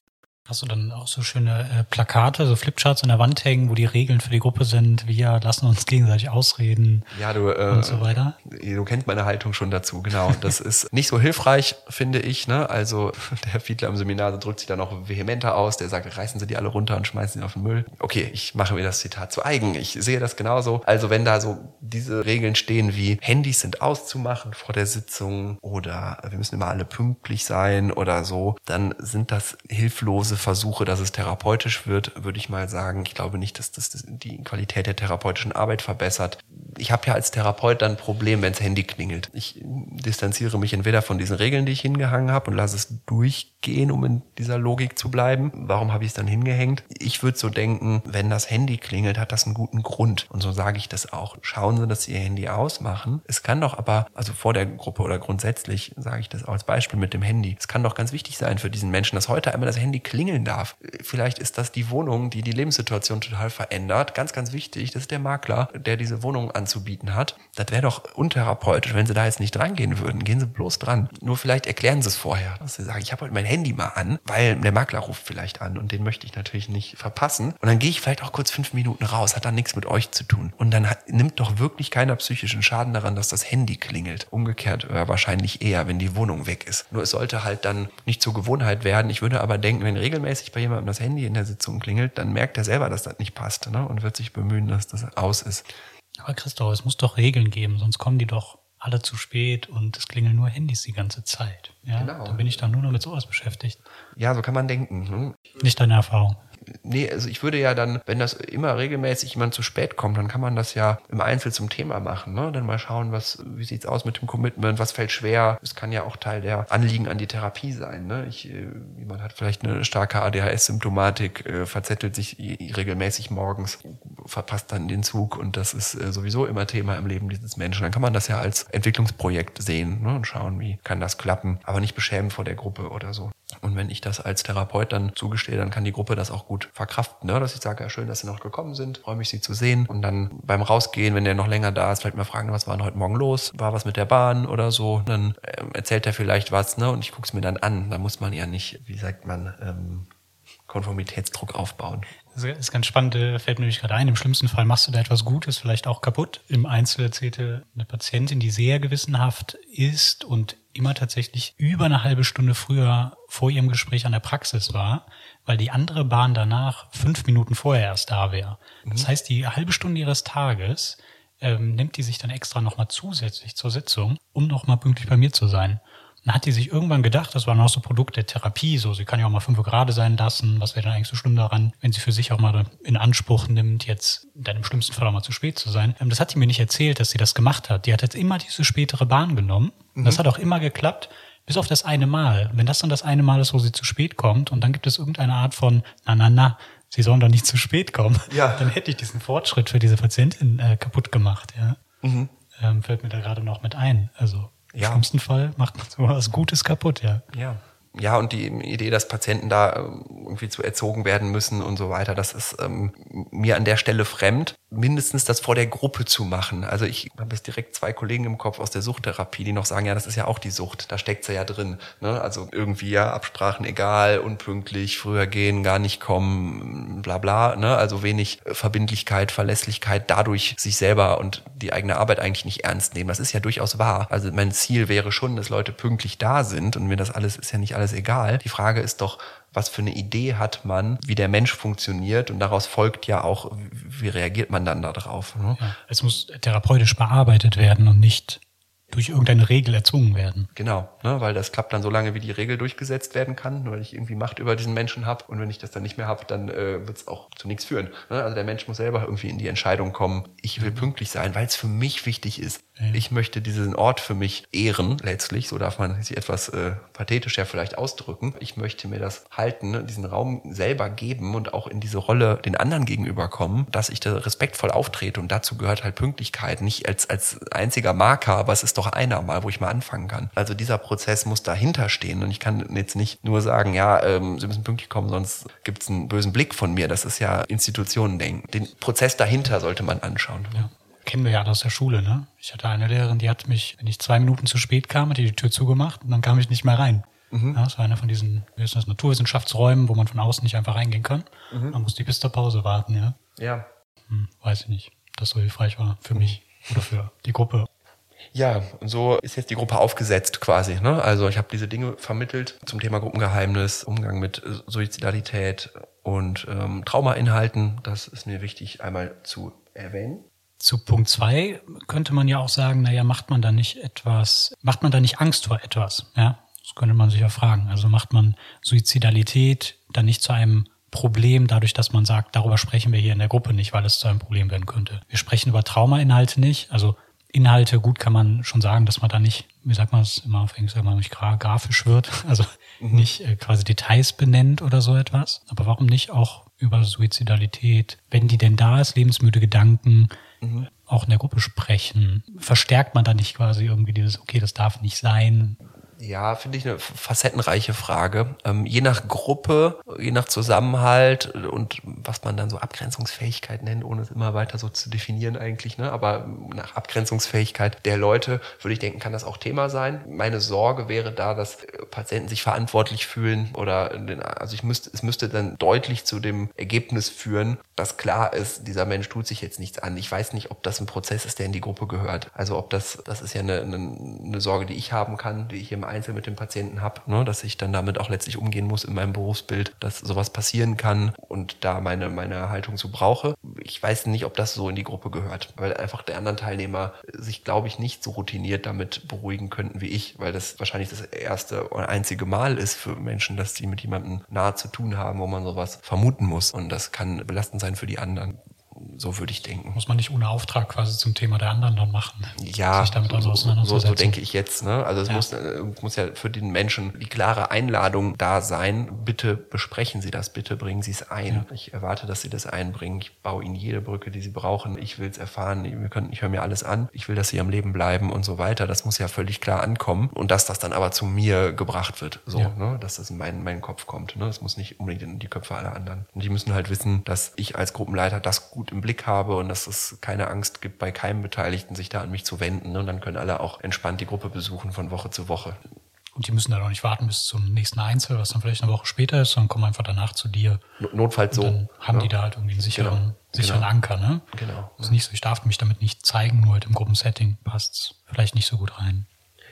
Hast du dann auch so schöne äh, Plakate, so Flipcharts an der Wand hängen, wo die Regeln für die Gruppe sind? Wir lassen uns gegenseitig ausreden ja, du, äh, und so weiter. Du kennst meine Haltung schon dazu, genau. Das ist nicht so hilfreich, finde ich. Ne? Also [LAUGHS] der Fiedler im Seminar drückt sich da noch vehementer aus. Der sagt, reißen Sie die alle runter und schmeißen sie auf den Müll. Okay, ich mache mir das Zitat zu eigen. Ich sehe das genauso. Also wenn da so diese Regeln stehen wie Handys sind auszumachen vor der Sitzung oder wir müssen immer alle pünktlich sein oder so, dann sind das hilflose Versuche, dass es therapeutisch wird, würde ich mal sagen. Ich glaube nicht, dass das die Qualität der therapeutischen Arbeit verbessert. Ich habe ja als Therapeut dann ein Problem, wenn das Handy klingelt. Ich distanziere mich entweder von diesen Regeln, die ich hingehangen habe und lasse es durchgehen, um in dieser Logik zu bleiben. Warum habe ich es dann hingehängt? Ich würde so denken, wenn das Handy klingelt, hat das einen guten Grund. Und so sage ich das auch. Schauen Sie, dass Sie Ihr Handy ausmachen. Es kann doch aber, also vor der Gruppe oder grundsätzlich sage ich das auch als Beispiel mit dem Handy. Es kann doch ganz wichtig sein für diesen Menschen, dass heute einmal das Handy klingeln darf. Vielleicht ist das die Wohnung, die die Lebenssituation total verändert. Ganz, ganz wichtig, das ist der Makler, der diese Wohnung anzubieten hat. Das wäre doch untherapeutisch, wenn Sie da jetzt nicht dran gehen würden. Gehen Sie bloß dran. Nur vielleicht erklären Sie es vorher, dass Sie sagen, ich habe heute mein Handy mal an, weil der Makler ruft vielleicht an und den möchte ich natürlich nicht verpassen. Und dann gehe ich vielleicht auch kurz fünf Minuten raus, hat dann nichts mit euch zu tun. Und dann hat, nimmt doch wirklich keiner psychischen Schaden daran, dass das Handy klingelt. Umgekehrt äh, wahrscheinlich eher, wenn die Wohnung weg ist. Nur es sollte halt dann nicht zur Gewohnheit werden. Ich würde aber denken, wenn regelmäßig bei jemandem das Handy in der Sitzung klingelt, dann merkt er selber, dass das nicht passt ne? und wird sich bemühen, dass das aus ist. Aber Christoph, es muss doch Regeln geben, sonst kommen die doch alle zu spät und es klingeln nur Handys die ganze Zeit. Ja? Genau. Dann bin ich dann nur noch mit sowas beschäftigt. Ja, so kann man denken. Ne? Nicht deine Erfahrung nee, also ich würde ja dann, wenn das immer regelmäßig jemand zu spät kommt, dann kann man das ja im Einzel zum Thema machen. Ne? Dann mal schauen, was, wie sieht's aus mit dem Commitment, was fällt schwer. Es kann ja auch Teil der Anliegen an die Therapie sein. Ne? Ich, äh, jemand hat vielleicht eine starke ADHS-Symptomatik, äh, verzettelt sich regelmäßig morgens, verpasst dann den Zug und das ist äh, sowieso immer Thema im Leben dieses Menschen. Dann kann man das ja als Entwicklungsprojekt sehen ne? und schauen, wie kann das klappen, aber nicht beschämen vor der Gruppe oder so. Und wenn ich das als Therapeut dann zugestehe, dann kann die Gruppe das auch gut verkraften. Ne? Dass ich sage, ja schön, dass Sie noch gekommen sind, freue mich, Sie zu sehen. Und dann beim Rausgehen, wenn der noch länger da ist, vielleicht mal fragen, was war denn heute Morgen los? War was mit der Bahn oder so? Dann ähm, erzählt er vielleicht was, ne? Und ich gucke es mir dann an. Da muss man ja nicht, wie sagt man, ähm, Konformitätsdruck aufbauen. Das ist ganz spannend, äh, fällt mir nämlich gerade ein. Im schlimmsten Fall machst du da etwas Gutes, vielleicht auch kaputt. Im Einzel erzählte eine Patientin, die sehr gewissenhaft ist und immer tatsächlich über eine halbe Stunde früher vor ihrem Gespräch an der Praxis war, weil die andere Bahn danach fünf Minuten vorher erst da wäre. Mhm. Das heißt, die halbe Stunde ihres Tages ähm, nimmt die sich dann extra nochmal zusätzlich zur Sitzung, um nochmal pünktlich bei mir zu sein. Dann hat die sich irgendwann gedacht, das war noch so Produkt der Therapie, so sie kann ja auch mal fünf Grade sein lassen, was wäre dann eigentlich so schlimm daran, wenn sie für sich auch mal in Anspruch nimmt, jetzt dann im schlimmsten Fall auch mal zu spät zu sein. Ähm, das hat sie mir nicht erzählt, dass sie das gemacht hat. Die hat jetzt immer diese spätere Bahn genommen. Mhm. Das hat auch immer geklappt, bis auf das eine Mal. Wenn das dann das eine Mal ist, wo sie zu spät kommt und dann gibt es irgendeine Art von, na, na, na, sie sollen doch nicht zu spät kommen, ja. [LAUGHS] dann hätte ich diesen Fortschritt für diese Patientin äh, kaputt gemacht, ja. Mhm. Ähm, fällt mir da gerade noch mit ein. Also ja. Im schlimmsten Fall macht man so was Gutes kaputt, ja. Ja. Ja, und die Idee, dass Patienten da äh, irgendwie zu erzogen werden müssen und so weiter, das ist ähm, mir an der Stelle fremd mindestens das vor der Gruppe zu machen. Also ich habe jetzt direkt zwei Kollegen im Kopf aus der Suchttherapie, die noch sagen, ja, das ist ja auch die Sucht, da steckt sie ja drin. Ne? Also irgendwie ja Absprachen egal, unpünktlich, früher gehen, gar nicht kommen, bla bla. Ne? Also wenig Verbindlichkeit, Verlässlichkeit, dadurch sich selber und die eigene Arbeit eigentlich nicht ernst nehmen. Das ist ja durchaus wahr. Also mein Ziel wäre schon, dass Leute pünktlich da sind und mir das alles ist ja nicht alles egal. Die Frage ist doch, was für eine Idee hat man, wie der Mensch funktioniert und daraus folgt ja auch, wie reagiert man dann darauf. Ne? Ja, es muss therapeutisch bearbeitet werden und nicht durch irgendeine Regel erzwungen werden. Genau, ne, weil das klappt dann so lange, wie die Regel durchgesetzt werden kann, nur weil ich irgendwie Macht über diesen Menschen habe und wenn ich das dann nicht mehr habe, dann äh, wird es auch zu nichts führen. Ne? Also der Mensch muss selber irgendwie in die Entscheidung kommen, ich will pünktlich sein, weil es für mich wichtig ist. Ja. Ich möchte diesen Ort für mich ehren, letztlich, so darf man sich etwas äh, pathetisch ja vielleicht ausdrücken. Ich möchte mir das halten, ne, diesen Raum selber geben und auch in diese Rolle den anderen gegenüber kommen, dass ich da respektvoll auftrete und dazu gehört halt Pünktlichkeit, nicht als, als einziger Marker, aber es ist doch einer mal, wo ich mal anfangen kann. Also dieser Prozess muss dahinter stehen und ich kann jetzt nicht nur sagen, ja, ähm, Sie müssen pünktlich kommen, sonst gibt es einen bösen Blick von mir. Das ist ja Institutionendenken. Den Prozess dahinter sollte man anschauen. Ja kennen wir ja aus der Schule, ne? Ich hatte eine Lehrerin, die hat mich, wenn ich zwei Minuten zu spät kam, hat die die Tür zugemacht und dann kam ich nicht mehr rein. Mhm. Ja, das war einer von diesen wie ist das, Naturwissenschaftsräumen, wo man von außen nicht einfach reingehen kann. Mhm. Man muss die bis zur Pause warten, ja. Ja. Hm, weiß ich nicht, ob das so hilfreich war für mich oder für die Gruppe. Ja, und so ist jetzt die Gruppe aufgesetzt quasi. Ne? Also ich habe diese Dinge vermittelt zum Thema Gruppengeheimnis, Umgang mit äh, Suizidalität und ähm, Traumainhalten. Das ist mir wichtig einmal zu erwähnen. Zu Punkt zwei könnte man ja auch sagen, naja, macht man da nicht etwas, macht man da nicht Angst vor etwas? Ja, das könnte man sich ja fragen. Also macht man Suizidalität dann nicht zu einem Problem dadurch, dass man sagt, darüber sprechen wir hier in der Gruppe nicht, weil es zu einem Problem werden könnte. Wir sprechen über Traumainhalte nicht. Also Inhalte, gut kann man schon sagen, dass man da nicht, wie sagt man es immer auf Englisch, sagt man nicht grafisch wird, [LAUGHS] also mhm. nicht äh, quasi Details benennt oder so etwas. Aber warum nicht auch über Suizidalität, wenn die denn da ist, lebensmüde Gedanken, mhm. auch in der Gruppe sprechen? Verstärkt man da nicht quasi irgendwie dieses, okay, das darf nicht sein? Ja, finde ich eine facettenreiche Frage. Ähm, je nach Gruppe, je nach Zusammenhalt und was man dann so Abgrenzungsfähigkeit nennt, ohne es immer weiter so zu definieren eigentlich, ne? aber nach Abgrenzungsfähigkeit der Leute würde ich denken, kann das auch Thema sein. Meine Sorge wäre da, dass Patienten sich verantwortlich fühlen oder also ich müsste, es müsste dann deutlich zu dem Ergebnis führen, dass klar ist, dieser Mensch tut sich jetzt nichts an. Ich weiß nicht, ob das ein Prozess ist, der in die Gruppe gehört. Also ob das, das ist ja eine, eine, eine Sorge, die ich haben kann, die ich im Einzel mit dem Patienten habe, ne, dass ich dann damit auch letztlich umgehen muss in meinem Berufsbild, dass sowas passieren kann und da meine, meine Haltung zu brauche. Ich weiß nicht, ob das so in die Gruppe gehört, weil einfach der anderen Teilnehmer sich, glaube ich, nicht so routiniert damit beruhigen könnten wie ich, weil das wahrscheinlich das erste oder einzige Mal ist für Menschen, dass die mit jemandem nahe zu tun haben, wo man sowas vermuten muss. Und das kann belastend sein für die anderen so würde ich denken. Muss man nicht ohne Auftrag quasi zum Thema der anderen dann machen. Ja, sich damit also so, so, so denke ich jetzt. Ne? Also es ja. muss, äh, muss ja für den Menschen die klare Einladung da sein. Bitte besprechen Sie das, bitte bringen Sie es ein. Ja. Ich erwarte, dass Sie das einbringen. Ich baue Ihnen jede Brücke, die Sie brauchen. Ich will es erfahren. Wir können, ich höre mir alles an. Ich will, dass Sie am Leben bleiben und so weiter. Das muss ja völlig klar ankommen. Und dass das dann aber zu mir gebracht wird. So, ja. ne? dass das in meinen, meinen Kopf kommt. Ne? Das muss nicht unbedingt in die Köpfe aller anderen. Und die müssen halt wissen, dass ich als Gruppenleiter das gut im Blick habe und dass es keine Angst gibt, bei keinem Beteiligten sich da an mich zu wenden. Und dann können alle auch entspannt die Gruppe besuchen von Woche zu Woche. Und die müssen dann auch nicht warten bis zum nächsten Einzel, was dann vielleicht eine Woche später ist, sondern kommen einfach danach zu dir. Notfalls so. Dann haben ja. die da halt irgendwie einen sicheren, genau. sicheren genau. Anker, ne? Genau. Ist nicht so, ich darf mich damit nicht zeigen, nur halt im Gruppensetting passt vielleicht nicht so gut rein.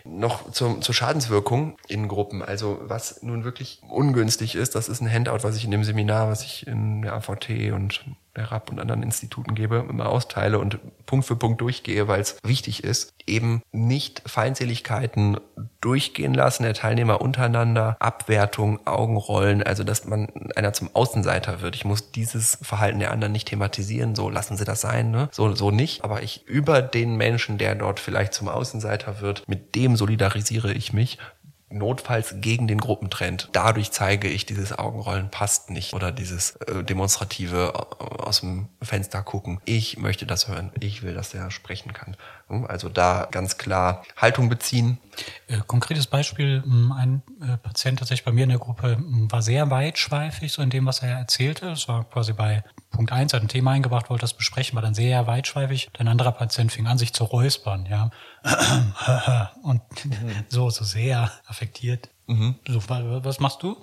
Noch zum, zur Schadenswirkung in Gruppen. Also was nun wirklich ungünstig ist, das ist ein Handout, was ich in dem Seminar, was ich in der AVT und der RAP und anderen Instituten gebe, immer austeile und Punkt für Punkt durchgehe, weil es wichtig ist, eben nicht Feindseligkeiten durchgehen lassen der Teilnehmer untereinander, Abwertung, Augenrollen, also dass man einer zum Außenseiter wird. Ich muss dieses Verhalten der anderen nicht thematisieren, so lassen sie das sein, ne? so, so nicht. Aber ich über den Menschen, der dort vielleicht zum Außenseiter wird, mit dem solidarisiere ich mich notfalls gegen den Gruppentrend. Dadurch zeige ich, dieses Augenrollen passt nicht oder dieses äh, demonstrative äh, aus dem Fenster gucken. Ich möchte das hören. Ich will, dass er sprechen kann. Hm, also da ganz klar Haltung beziehen. Äh, konkretes Beispiel, hm, ein äh, Patient tatsächlich bei mir in der Gruppe hm, war sehr weitschweifig so in dem, was er erzählte. Es war quasi bei Punkt eins, hat ein Thema eingebracht, wollte das besprechen, war dann sehr weitschweifig. Ein anderer Patient fing an, sich zu räuspern, ja. [CLEARS THROAT] Und so, so sehr affektiert. Mhm. So, was machst du?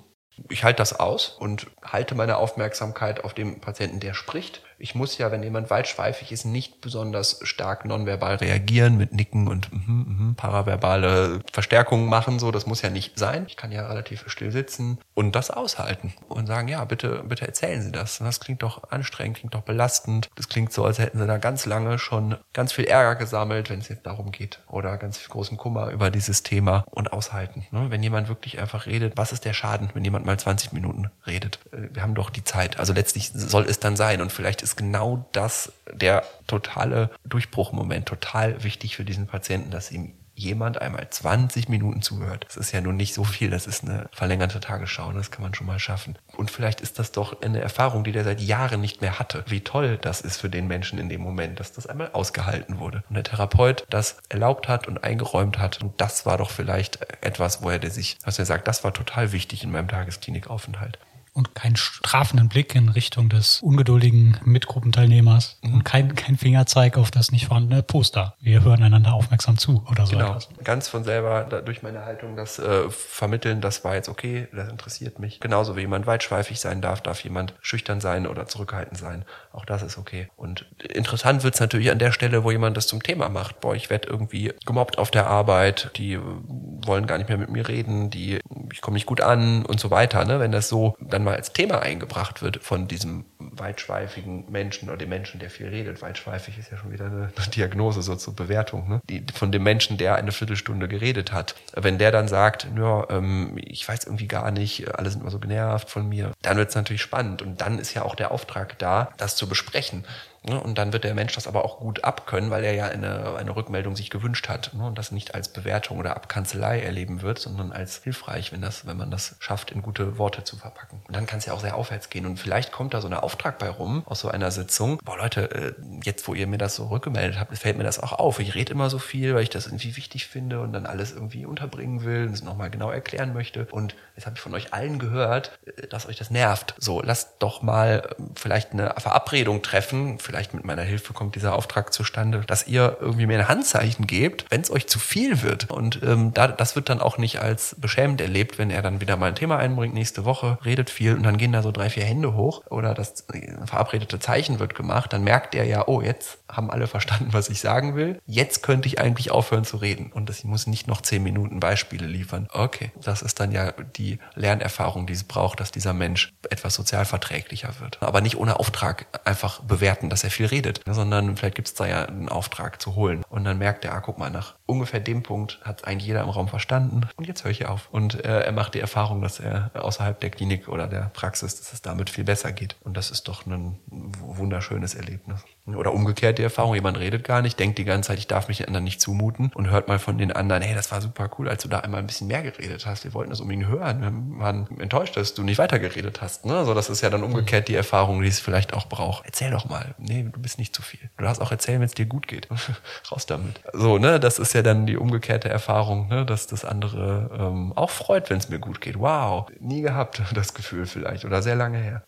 Ich halte das aus und halte meine Aufmerksamkeit auf den Patienten, der spricht Ich muss ja, wenn jemand waldschweifig ist, nicht besonders stark nonverbal reagieren mit Nicken und mm, mm, paraverbale Verstärkungen machen. So, das muss ja nicht sein. Ich kann ja relativ still sitzen und das aushalten und sagen, ja, bitte, bitte erzählen Sie das. Das klingt doch anstrengend, klingt doch belastend. Das klingt so, als hätten Sie da ganz lange schon ganz viel Ärger gesammelt, wenn es jetzt darum geht oder ganz viel großen Kummer über dieses Thema und aushalten. Ne? Wenn jemand wirklich einfach redet, was ist der Schaden, wenn jemand mal 20 Minuten redet? Äh, wir haben doch die Zeit. Also letztlich soll es dann sein und vielleicht ist genau das der totale Durchbruchmoment, total wichtig für diesen Patienten, dass ihm jemand einmal 20 Minuten zuhört. Das ist ja nun nicht so viel, das ist eine verlängerte Tagesschau, das kann man schon mal schaffen. Und vielleicht ist das doch eine Erfahrung, die der seit Jahren nicht mehr hatte. Wie toll das ist für den Menschen in dem Moment, dass das einmal ausgehalten wurde. Und der Therapeut das erlaubt hat und eingeräumt hat. Und das war doch vielleicht etwas, wo er sich, was er sagt, das war total wichtig in meinem Tagesklinikaufenthalt und keinen strafenden Blick in Richtung des ungeduldigen Mitgruppenteilnehmers mhm. und kein, kein Fingerzeig auf das nicht vorhandene Poster. Wir hören einander aufmerksam zu oder so genau. etwas. Ganz von selber durch meine Haltung das äh, vermitteln, das war jetzt okay, das interessiert mich. Genauso wie jemand weitschweifig sein darf, darf jemand schüchtern sein oder zurückhaltend sein. Auch das ist okay. Und interessant wird's natürlich an der Stelle, wo jemand das zum Thema macht. Boah, ich werde irgendwie gemobbt auf der Arbeit, die wollen gar nicht mehr mit mir reden, die ich komme nicht gut an und so weiter. Ne? Wenn das so dann dann mal als Thema eingebracht wird von diesem weitschweifigen Menschen oder dem Menschen, der viel redet. Weitschweifig ist ja schon wieder eine Diagnose so zur Bewertung, ne? Die, von dem Menschen, der eine Viertelstunde geredet hat. Wenn der dann sagt, ja, ähm, ich weiß irgendwie gar nicht, alle sind immer so genervt von mir, dann wird es natürlich spannend. Und dann ist ja auch der Auftrag da, das zu besprechen. Ne? Und dann wird der Mensch das aber auch gut abkönnen, weil er ja eine, eine Rückmeldung sich gewünscht hat ne? und das nicht als Bewertung oder Abkanzelei erleben wird, sondern als hilfreich, wenn, das, wenn man das schafft, in gute Worte zu verpacken. Und dann kann es ja auch sehr aufwärts gehen. Und vielleicht kommt da so ein Auftrag bei rum aus so einer Sitzung. Boah, Leute, äh, jetzt wo ihr mir das so rückgemeldet habt, fällt mir das auch auf. Ich rede immer so viel, weil ich das irgendwie wichtig finde und dann alles irgendwie unterbringen will und es nochmal genau erklären möchte. Und jetzt habe ich von euch allen gehört, äh, dass euch das nervt. So, lasst doch mal äh, vielleicht eine Verabredung treffen, vielleicht mit meiner Hilfe kommt dieser Auftrag zustande, dass ihr irgendwie mir ein Handzeichen gebt, wenn es euch zu viel wird. Und ähm, da, das wird dann auch nicht als beschämend erlebt, wenn er dann wieder mal ein Thema einbringt nächste Woche, redet viel und dann gehen da so drei, vier Hände hoch oder das verabredete Zeichen wird gemacht, dann merkt er ja, oh, jetzt haben alle verstanden, was ich sagen will. Jetzt könnte ich eigentlich aufhören zu reden. Und ich muss nicht noch zehn Minuten Beispiele liefern. Okay, das ist dann ja die Lernerfahrung, die es braucht, dass dieser Mensch etwas sozialverträglicher wird. Aber nicht ohne Auftrag einfach bewerten, dass er viel redet, sondern vielleicht gibt es da ja einen Auftrag zu holen. Und dann merkt er, ah, guck mal, nach ungefähr dem Punkt hat eigentlich jeder im Raum verstanden und jetzt höre ich auf. Und äh, er macht die Erfahrung, dass er außerhalb der Klinik oder der Praxis, dass es damit viel besser geht. Und das ist doch ein wunderschönes Erlebnis. Oder umgekehrt die Erfahrung, jemand redet gar nicht, denkt die ganze Zeit, ich darf mich den anderen nicht zumuten und hört mal von den anderen, hey, das war super cool, als du da einmal ein bisschen mehr geredet hast. Wir wollten das unbedingt hören. Wir waren enttäuscht, dass du nicht weitergeredet hast. Ne? Also das ist ja dann umgekehrt die Erfahrung, die es vielleicht auch braucht. Erzähl doch mal. Nee, du bist nicht zu viel. Du darfst auch erzählen, wenn es dir gut geht. [LAUGHS] Raus damit. So, ne, das ist ja dann die umgekehrte Erfahrung, ne, dass das andere ähm, auch freut, wenn es mir gut geht. Wow, nie gehabt [LAUGHS] das Gefühl vielleicht oder sehr lange her.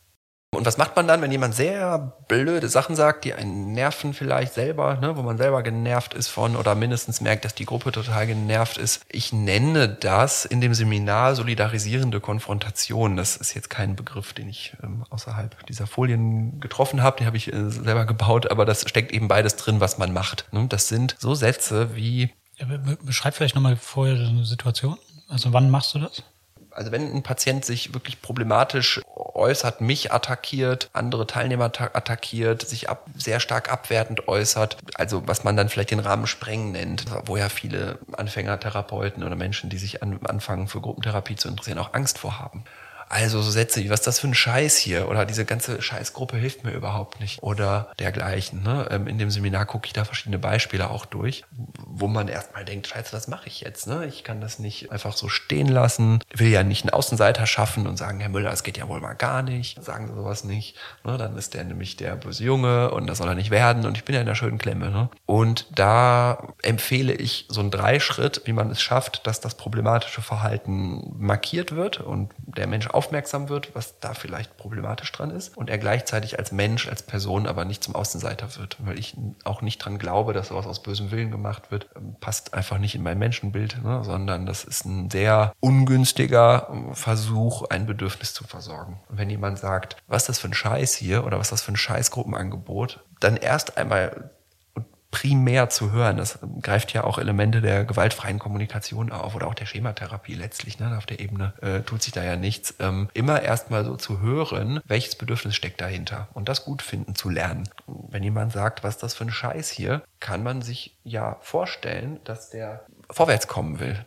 Und was macht man dann, wenn jemand sehr blöde Sachen sagt, die einen nerven vielleicht selber, ne, wo man selber genervt ist von oder mindestens merkt, dass die Gruppe total genervt ist? Ich nenne das in dem Seminar solidarisierende Konfrontation. Das ist jetzt kein Begriff, den ich ähm, außerhalb dieser Folien getroffen habe, den habe ich äh, selber gebaut, aber das steckt eben beides drin, was man macht. Ne? Das sind so Sätze wie... Ja, beschreib vielleicht nochmal vorher eine Situation. Also wann machst du das? Also wenn ein Patient sich wirklich problematisch äußert, mich attackiert, andere Teilnehmer attackiert, sich ab, sehr stark abwertend äußert, also was man dann vielleicht den Rahmen sprengen nennt, wo ja viele Anfängertherapeuten oder Menschen, die sich an, anfangen für Gruppentherapie zu interessieren, auch Angst vorhaben. Also so Sätze wie, was ist das für ein Scheiß hier? Oder diese ganze Scheißgruppe hilft mir überhaupt nicht. Oder dergleichen. Ne? Ähm, in dem Seminar gucke ich da verschiedene Beispiele auch durch, wo man erstmal denkt, scheiße, was mache ich jetzt? Ne? Ich kann das nicht einfach so stehen lassen. Ich will ja nicht einen Außenseiter schaffen und sagen, Herr Müller, das geht ja wohl mal gar nicht. Sagen Sie sowas nicht. Ne? Dann ist der nämlich der böse Junge und das soll er nicht werden. Und ich bin ja in der schönen Klemme. Ne? Und da empfehle ich so einen Dreischritt, wie man es schafft, dass das problematische Verhalten markiert wird und der Mensch aufmerksam wird, was da vielleicht problematisch dran ist und er gleichzeitig als Mensch, als Person aber nicht zum Außenseiter wird, weil ich auch nicht dran glaube, dass sowas aus bösem Willen gemacht wird, ähm, passt einfach nicht in mein Menschenbild, ne? sondern das ist ein sehr ungünstiger Versuch, ein Bedürfnis zu versorgen. Und wenn jemand sagt, was ist das für ein Scheiß hier oder was ist das für ein Scheißgruppenangebot, dann erst einmal primär zu hören. Das greift ja auch Elemente der gewaltfreien Kommunikation auf oder auch der Schematherapie letztlich. Ne? Auf der Ebene äh, tut sich da ja nichts. Ähm, immer erstmal so zu hören, welches Bedürfnis steckt dahinter und das gut finden zu lernen. Wenn jemand sagt, was ist das für ein Scheiß hier, kann man sich ja vorstellen, dass der vorwärts kommen will.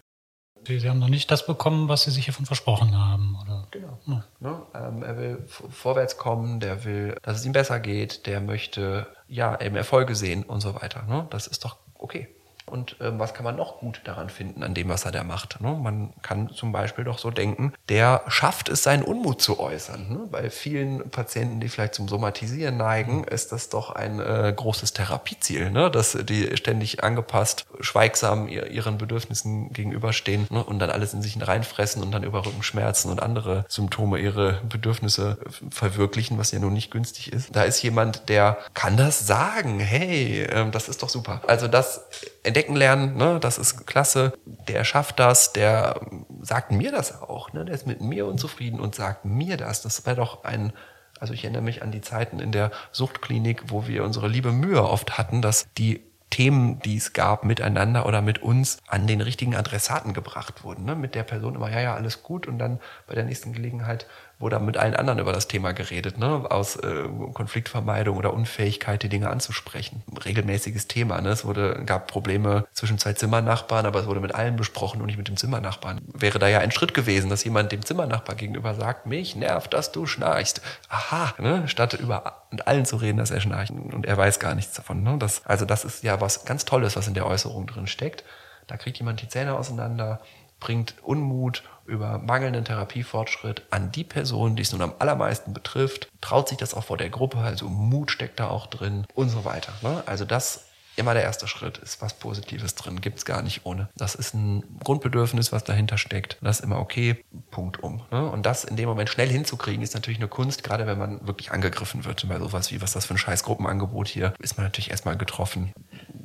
Sie, Sie haben noch nicht das bekommen, was Sie sich hiervon versprochen haben, oder? Genau. Ja. Ne? Ähm, er will vorwärts kommen, der will, dass es ihm besser geht, der möchte ja eben Erfolge sehen und so weiter. Ne? Das ist doch okay. Und ähm, was kann man noch gut daran finden, an dem, was er da macht? Ne? Man kann zum Beispiel doch so denken, der schafft es, seinen Unmut zu äußern. Ne? Bei vielen Patienten, die vielleicht zum Somatisieren neigen, ist das doch ein äh, großes Therapieziel, ne? dass die ständig angepasst, schweigsam ihren Bedürfnissen gegenüberstehen ne? und dann alles in sich reinfressen und dann über Rückenschmerzen und andere Symptome ihre Bedürfnisse verwirklichen, was ja nun nicht günstig ist. Da ist jemand, der kann das sagen. Hey, ähm, das ist doch super. Also das entdecken lernen, ne? das ist klasse. Der schafft das, der sagt mir das auch. Ne? Der ist mit mir unzufrieden und sagt mir das. Das wäre doch ein, also ich erinnere mich an die Zeiten in der Suchtklinik, wo wir unsere liebe Mühe oft hatten, dass die Themen, die es gab, miteinander oder mit uns an den richtigen Adressaten gebracht wurden. Ne? Mit der Person immer, ja, ja, alles gut und dann bei der nächsten Gelegenheit wurde mit allen anderen über das Thema geredet, ne? aus äh, Konfliktvermeidung oder Unfähigkeit, die Dinge anzusprechen. Regelmäßiges Thema. Ne? Es wurde, gab Probleme zwischen zwei Zimmernachbarn, aber es wurde mit allen besprochen und nicht mit dem Zimmernachbarn. Wäre da ja ein Schritt gewesen, dass jemand dem Zimmernachbar gegenüber sagt, mich nervt, dass du schnarchst. Aha, ne? statt über mit allen zu reden, dass er schnarcht und er weiß gar nichts davon. Ne? Das, also das ist ja was ganz Tolles, was in der Äußerung drin steckt. Da kriegt jemand die Zähne auseinander, bringt Unmut über mangelnden Therapiefortschritt an die Person, die es nun am allermeisten betrifft, traut sich das auch vor der Gruppe, also Mut steckt da auch drin und so weiter. Ne? Also das immer der erste Schritt ist was Positives drin, gibt's gar nicht ohne. Das ist ein Grundbedürfnis, was dahinter steckt. Das ist immer okay, Punkt um. Ne? Und das in dem Moment schnell hinzukriegen, ist natürlich eine Kunst, gerade wenn man wirklich angegriffen wird. Bei sowas wie, was das für ein scheiß Gruppenangebot hier, ist man natürlich erstmal getroffen.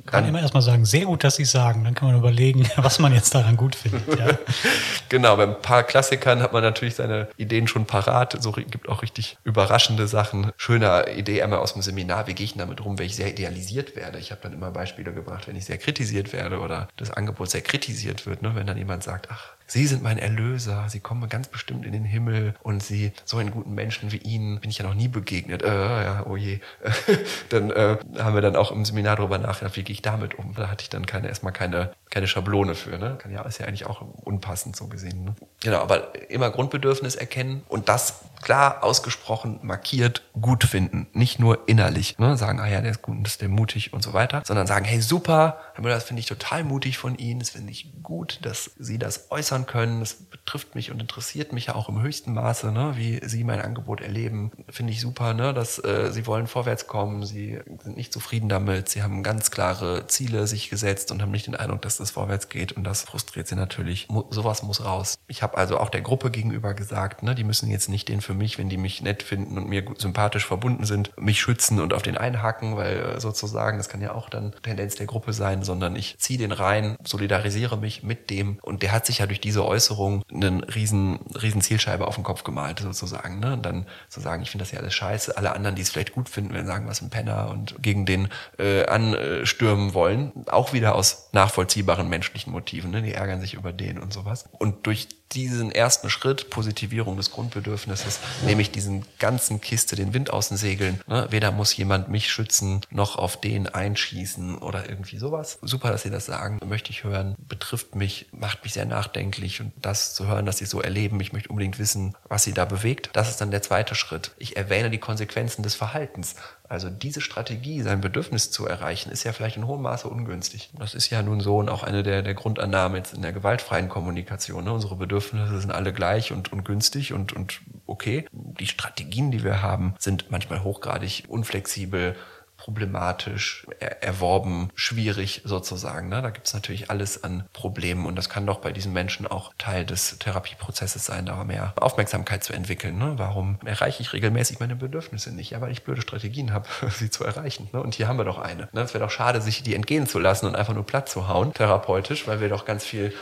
Kann man immer erstmal sagen, sehr gut, dass Sie sagen. Dann kann man überlegen, [LAUGHS] was man jetzt daran gut findet. Ja. [LAUGHS] genau, bei ein paar Klassikern hat man natürlich seine Ideen schon parat. So gibt auch richtig überraschende Sachen. Schöne Idee einmal aus dem Seminar, wie gehe ich damit rum, wenn ich sehr idealisiert werde. Ich habe dann immer Beispiele gebracht, wenn ich sehr kritisiert werde oder das Angebot sehr kritisiert wird. Ne? Wenn dann jemand sagt, ach, Sie sind mein Erlöser, Sie kommen ganz bestimmt in den Himmel und Sie, so einen guten Menschen wie Ihnen, bin ich ja noch nie begegnet. Äh, ja, oh je. [LAUGHS] dann äh, haben wir dann auch im Seminar darüber nachgedacht, wie gehe ich damit um. Da hatte ich dann keine, erstmal keine, keine Schablone für. Ne? Kann ja, ist ja eigentlich auch unpassend so gesehen. Ne? Genau, aber immer Grundbedürfnis erkennen und das klar ausgesprochen markiert gut finden. Nicht nur innerlich. Ne? Sagen, ah ja, der ist gut, das ist der mutig und so weiter, sondern sagen, hey, super, das finde ich total mutig von Ihnen, das finde ich gut, dass Sie das äußern äußern können. Das betrifft mich und interessiert mich ja auch im höchsten Maße, ne? wie Sie mein Angebot erleben. Finde ich super, ne? dass äh, Sie wollen vorwärts kommen, Sie sind nicht zufrieden damit, Sie haben ganz klare Ziele sich gesetzt und haben nicht den Eindruck, dass das vorwärts geht und das frustriert Sie natürlich. Mo sowas muss raus. Ich habe also auch der Gruppe gegenüber gesagt, ne? die müssen jetzt nicht den für mich, wenn die mich nett finden und mir sympathisch verbunden sind, mich schützen und auf den einhaken, weil äh, sozusagen, das kann ja auch dann Tendenz der Gruppe sein, sondern ich ziehe den rein, solidarisiere mich mit dem und der hat sich ja durch diese Äußerung einen riesen, riesen Zielscheibe auf den Kopf gemalt, sozusagen. Ne? Und dann zu sagen, ich finde das ja alles scheiße. Alle anderen, die es vielleicht gut finden, werden sagen, was ein Penner und gegen den äh, anstürmen wollen. Auch wieder aus nachvollziehbaren menschlichen Motiven. Ne? Die ärgern sich über den und sowas. Und durch diesen ersten Schritt, Positivierung des Grundbedürfnisses, nehme ich diesen ganzen Kiste, den Wind aus den Segeln. Ne? Weder muss jemand mich schützen, noch auf den einschießen oder irgendwie sowas. Super, dass Sie das sagen, möchte ich hören, betrifft mich, macht mich sehr nachdenklich und das zu hören, dass Sie so erleben, ich möchte unbedingt wissen, was Sie da bewegt. Das ist dann der zweite Schritt. Ich erwähne die Konsequenzen des Verhaltens. Also diese Strategie, sein Bedürfnis zu erreichen, ist ja vielleicht in hohem Maße ungünstig. Das ist ja nun so und auch eine der, der Grundannahmen jetzt in der gewaltfreien Kommunikation. Ne? Unsere Bedürfnisse sind alle gleich und, und günstig und, und okay. Die Strategien, die wir haben, sind manchmal hochgradig unflexibel, problematisch, er erworben, schwierig sozusagen. Ne? Da gibt es natürlich alles an Problemen und das kann doch bei diesen Menschen auch Teil des Therapieprozesses sein, da mehr Aufmerksamkeit zu entwickeln. Ne? Warum erreiche ich regelmäßig meine Bedürfnisse nicht? Ja, weil ich blöde Strategien habe, [LAUGHS] sie zu erreichen. Ne? Und hier haben wir doch eine. Ne? Es wäre doch schade, sich die entgehen zu lassen und einfach nur platt zu hauen, therapeutisch, weil wir doch ganz viel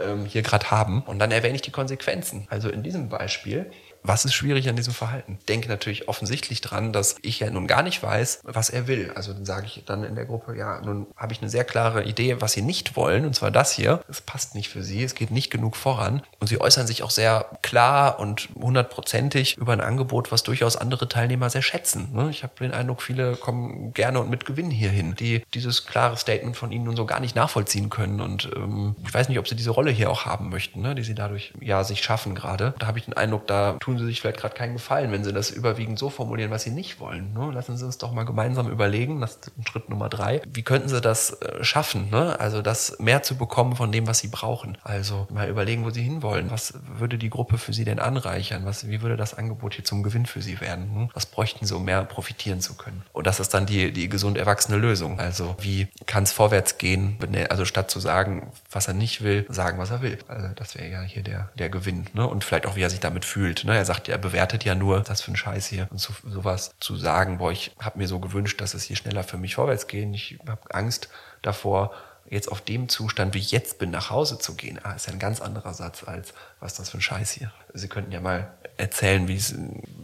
ähm, hier gerade haben. Und dann erwähne ich die Konsequenzen. Also in diesem Beispiel was ist schwierig an diesem Verhalten? Denke natürlich offensichtlich dran, dass ich ja nun gar nicht weiß, was er will. Also dann sage ich dann in der Gruppe, ja, nun habe ich eine sehr klare Idee, was sie nicht wollen, und zwar das hier. Es passt nicht für sie, es geht nicht genug voran. Und sie äußern sich auch sehr klar und hundertprozentig über ein Angebot, was durchaus andere Teilnehmer sehr schätzen. Ne? Ich habe den Eindruck, viele kommen gerne und mit Gewinn hierhin, die dieses klare Statement von ihnen nun so gar nicht nachvollziehen können. Und ähm, ich weiß nicht, ob sie diese Rolle hier auch haben möchten, ne? die sie dadurch ja sich schaffen gerade. Da habe ich den Eindruck, da tun sie sich vielleicht gerade keinen Gefallen, wenn sie das überwiegend so formulieren, was sie nicht wollen. Ne? Lassen Sie uns doch mal gemeinsam überlegen, das ist Schritt Nummer drei, wie könnten sie das äh, schaffen, ne? also das mehr zu bekommen von dem, was sie brauchen. Also mal überlegen, wo sie hinwollen. Was würde die Gruppe für sie denn anreichern? Was, wie würde das Angebot hier zum Gewinn für sie werden? Hm? Was bräuchten sie, um mehr profitieren zu können? Und das ist dann die, die gesund erwachsene Lösung. Also wie kann es vorwärts gehen? Also statt zu sagen, was er nicht will, sagen, was er will. Also das wäre ja hier der, der Gewinn. Ne? Und vielleicht auch, wie er sich damit fühlt. Ne? Er sagt er bewertet ja nur, das für ein Scheiß hier. Und so, sowas zu sagen, boah, ich habe mir so gewünscht, dass es hier schneller für mich vorwärts geht. Ich habe Angst davor, jetzt auf dem Zustand, wie ich jetzt bin, nach Hause zu gehen, ah, ist ja ein ganz anderer Satz als, was ist das für ein Scheiß hier. Sie könnten ja mal erzählen, wie,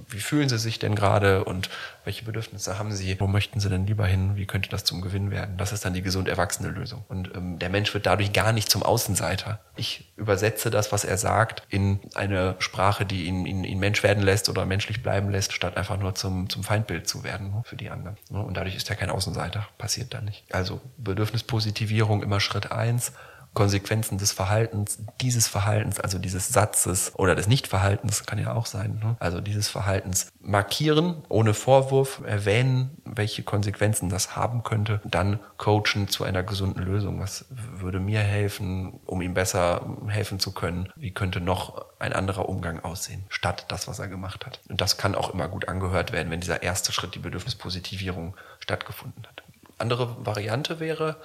wie fühlen Sie sich denn gerade und welche Bedürfnisse haben Sie? Wo möchten Sie denn lieber hin? Wie könnte das zum Gewinn werden? Das ist dann die gesund erwachsene Lösung. Und ähm, der Mensch wird dadurch gar nicht zum Außenseiter. Ich übersetze das, was er sagt, in eine Sprache, die ihn, ihn, ihn Mensch werden lässt oder menschlich bleiben lässt, statt einfach nur zum, zum Feindbild zu werden ne, für die anderen. Ne? Und dadurch ist er kein Außenseiter. Passiert da nicht. Also Bedürfnispositivierung immer Schritt eins Konsequenzen des Verhaltens, dieses Verhaltens, also dieses Satzes oder des Nichtverhaltens, kann ja auch sein, ne? also dieses Verhaltens markieren, ohne Vorwurf, erwähnen, welche Konsequenzen das haben könnte, dann coachen zu einer gesunden Lösung. Was würde mir helfen, um ihm besser helfen zu können? Wie könnte noch ein anderer Umgang aussehen, statt das, was er gemacht hat? Und das kann auch immer gut angehört werden, wenn dieser erste Schritt, die Bedürfnispositivierung, stattgefunden hat. Andere Variante wäre,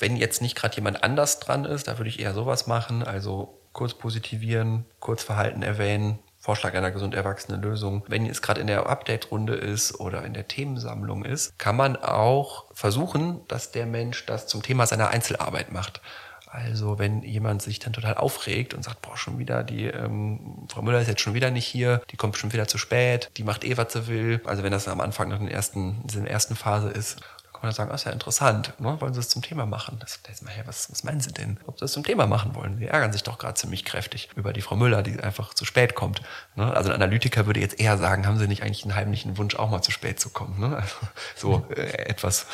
wenn jetzt nicht gerade jemand anders dran ist, da würde ich eher sowas machen, also kurz positivieren, kurz Verhalten erwähnen, Vorschlag einer gesund erwachsenen Lösung. Wenn es gerade in der Update-Runde ist oder in der Themensammlung ist, kann man auch versuchen, dass der Mensch das zum Thema seiner Einzelarbeit macht. Also wenn jemand sich dann total aufregt und sagt, boah, schon wieder, die ähm, Frau Müller ist jetzt schon wieder nicht hier, die kommt schon wieder zu spät, die macht eh, was sie will. Also wenn das am Anfang nach den ersten, in der ersten Phase ist, kann man sagen, ah, ist ja interessant, ne? wollen Sie es zum Thema machen? Das, das mal, was, was meinen Sie denn? Ob Sie es zum Thema machen wollen? Sie ärgern sich doch gerade ziemlich kräftig über die Frau Müller, die einfach zu spät kommt. Ne? Also ein Analytiker würde jetzt eher sagen, haben Sie nicht eigentlich einen heimlichen Wunsch, auch mal zu spät zu kommen? Ne? Also, so äh, etwas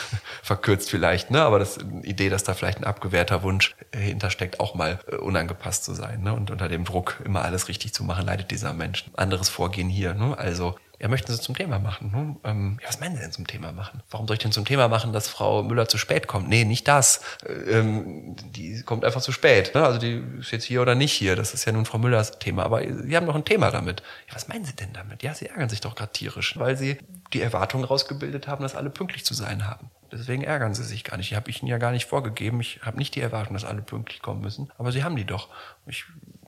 verkürzt vielleicht, ne? aber das die Idee, dass da vielleicht ein abgewehrter Wunsch hintersteckt, auch mal äh, unangepasst zu sein. Ne? Und unter dem Druck, immer alles richtig zu machen, leidet dieser Mensch. Anderes Vorgehen hier. Ne? Also ja, möchten Sie zum Thema machen? Ne? Ähm, ja, was meinen Sie denn zum Thema machen? Warum soll ich denn zum Thema machen, dass Frau Müller zu spät kommt? Nee, nicht das. Ähm, die kommt einfach zu spät. Ne? Also die ist jetzt hier oder nicht hier. Das ist ja nun Frau Müllers Thema. Aber Sie haben doch ein Thema damit. Ja, was meinen Sie denn damit? Ja, Sie ärgern sich doch gerade tierisch, weil Sie die Erwartung rausgebildet haben, dass alle pünktlich zu sein haben. Deswegen ärgern sie sich gar nicht. Die habe ich ihnen ja gar nicht vorgegeben. Ich habe nicht die Erwartung, dass alle pünktlich kommen müssen. Aber sie haben die doch. Ich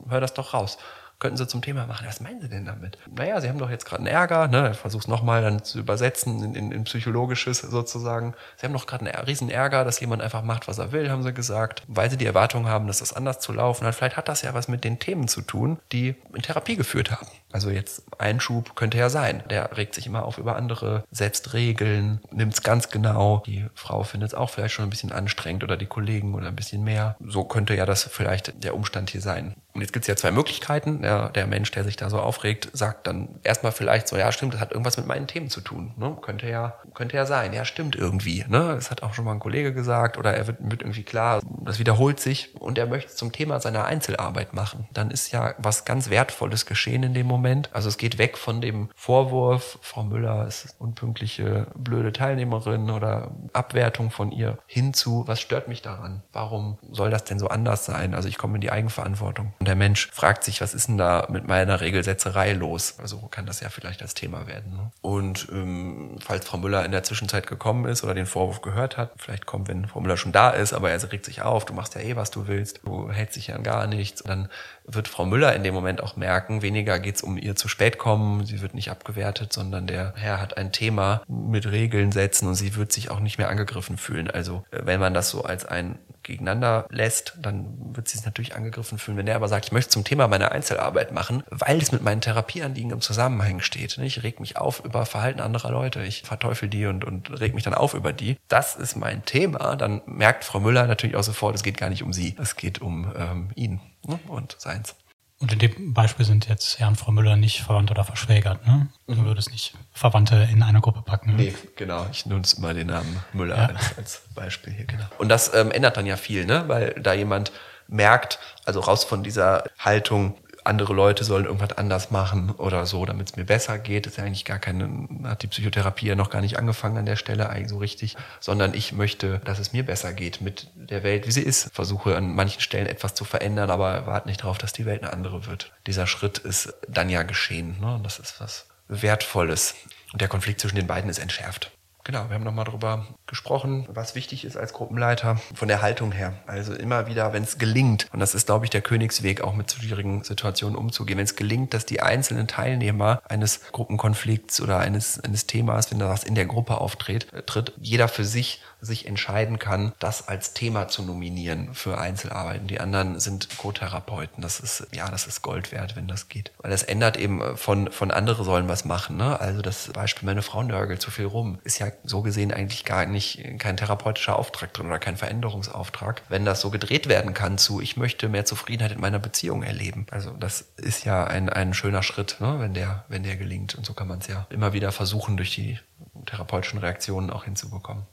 höre das doch raus könnten Sie zum Thema machen. Was meinen Sie denn damit? Naja, Sie haben doch jetzt gerade einen Ärger, ne? Ich versuche es nochmal dann zu übersetzen in, in, in Psychologisches sozusagen. Sie haben doch gerade einen riesen Ärger, dass jemand einfach macht, was er will, haben Sie gesagt, weil Sie die Erwartung haben, dass das anders zu laufen hat. Vielleicht hat das ja was mit den Themen zu tun, die in Therapie geführt haben. Also jetzt Einschub könnte ja sein. Der regt sich immer auf über andere, setzt Regeln, nimmt es ganz genau. Die Frau findet es auch vielleicht schon ein bisschen anstrengend oder die Kollegen oder ein bisschen mehr. So könnte ja das vielleicht der Umstand hier sein. Und jetzt gibt es ja zwei Möglichkeiten. Der, der Mensch, der sich da so aufregt, sagt dann erstmal vielleicht so, ja stimmt, das hat irgendwas mit meinen Themen zu tun. Ne? Könnte ja, könnte ja sein. Ja, stimmt irgendwie. Ne? Das hat auch schon mal ein Kollege gesagt oder er wird, wird irgendwie klar, das wiederholt sich und er möchte es zum Thema seiner Einzelarbeit machen. Dann ist ja was ganz Wertvolles geschehen in dem Moment Moment. Also es geht weg von dem Vorwurf, Frau Müller ist unpünktliche, blöde Teilnehmerin oder Abwertung von ihr, hin zu, was stört mich daran? Warum soll das denn so anders sein? Also ich komme in die Eigenverantwortung. Und der Mensch fragt sich, was ist denn da mit meiner Regelsetzerei los? Also kann das ja vielleicht als Thema werden. Ne? Und ähm, falls Frau Müller in der Zwischenzeit gekommen ist oder den Vorwurf gehört hat, vielleicht kommt, wenn Frau Müller schon da ist, aber er regt sich auf, du machst ja eh, was du willst, du hältst dich ja an gar nichts. Dann wird Frau Müller in dem Moment auch merken, weniger geht es um ihr zu spät kommen, sie wird nicht abgewertet, sondern der Herr hat ein Thema mit Regeln setzen und sie wird sich auch nicht mehr angegriffen fühlen. Also äh, wenn man das so als ein gegeneinander lässt, dann wird sie sich natürlich angegriffen fühlen. Wenn er aber sagt, ich möchte zum Thema meiner Einzelarbeit machen, weil es mit meinen Therapieanliegen im Zusammenhang steht. Ich reg mich auf über Verhalten anderer Leute, ich verteufel die und, und reg mich dann auf über die. Das ist mein Thema. Dann merkt Frau Müller natürlich auch sofort, es geht gar nicht um sie, es geht um ähm, ihn ne? und seins. Und in dem Beispiel sind jetzt Herr und Frau Müller nicht verwandt oder verschwägert. Ne? Du mhm. würdest nicht Verwandte in einer Gruppe packen. Ne? Nee, genau. Ich nutze mal den Namen Müller ja. als, als, Beispiel hier. Genau. Und das ähm, ändert dann ja viel, ne? weil da jemand merkt, also raus von dieser Haltung, andere Leute sollen irgendwas anders machen oder so, damit es mir besser geht. Das ist ja eigentlich gar keine, hat die Psychotherapie ja noch gar nicht angefangen an der Stelle eigentlich so richtig, sondern ich möchte, dass es mir besser geht mit der Welt, wie sie ist. Versuche an manchen Stellen etwas zu verändern, aber warte nicht darauf, dass die Welt eine andere wird. Dieser Schritt ist dann ja geschehen. Ne? Das ist was Wertvolles. Und der Konflikt zwischen den beiden ist entschärft. Genau, wir haben nochmal darüber gesprochen, was wichtig ist als Gruppenleiter von der Haltung her. Also immer wieder, wenn es gelingt, und das ist, glaube ich, der Königsweg, auch mit schwierigen Situationen umzugehen, wenn es gelingt, dass die einzelnen Teilnehmer eines Gruppenkonflikts oder eines, eines Themas, wenn das in der Gruppe auftritt, tritt, jeder für sich sich entscheiden kann, das als Thema zu nominieren für Einzelarbeiten. Die anderen sind Co-Therapeuten. Das ist, ja, das ist Gold wert, wenn das geht. Weil das ändert eben äh, von, von andere sollen was machen. Ne? Also das Beispiel, meine Frau nörgelt zu viel rum, ist ja so gesehen eigentlich gar nicht kein therapeutischer Auftrag drin oder kein Veränderungsauftrag. Wenn das so gedreht werden kann zu, ich möchte mehr Zufriedenheit in meiner Beziehung erleben. Also das ist ja ein, ein schöner Schritt, ne? wenn der, wenn der gelingt. Und so kann man es ja immer wieder versuchen, durch die therapeutischen Reaktionen auch hinzubekommen.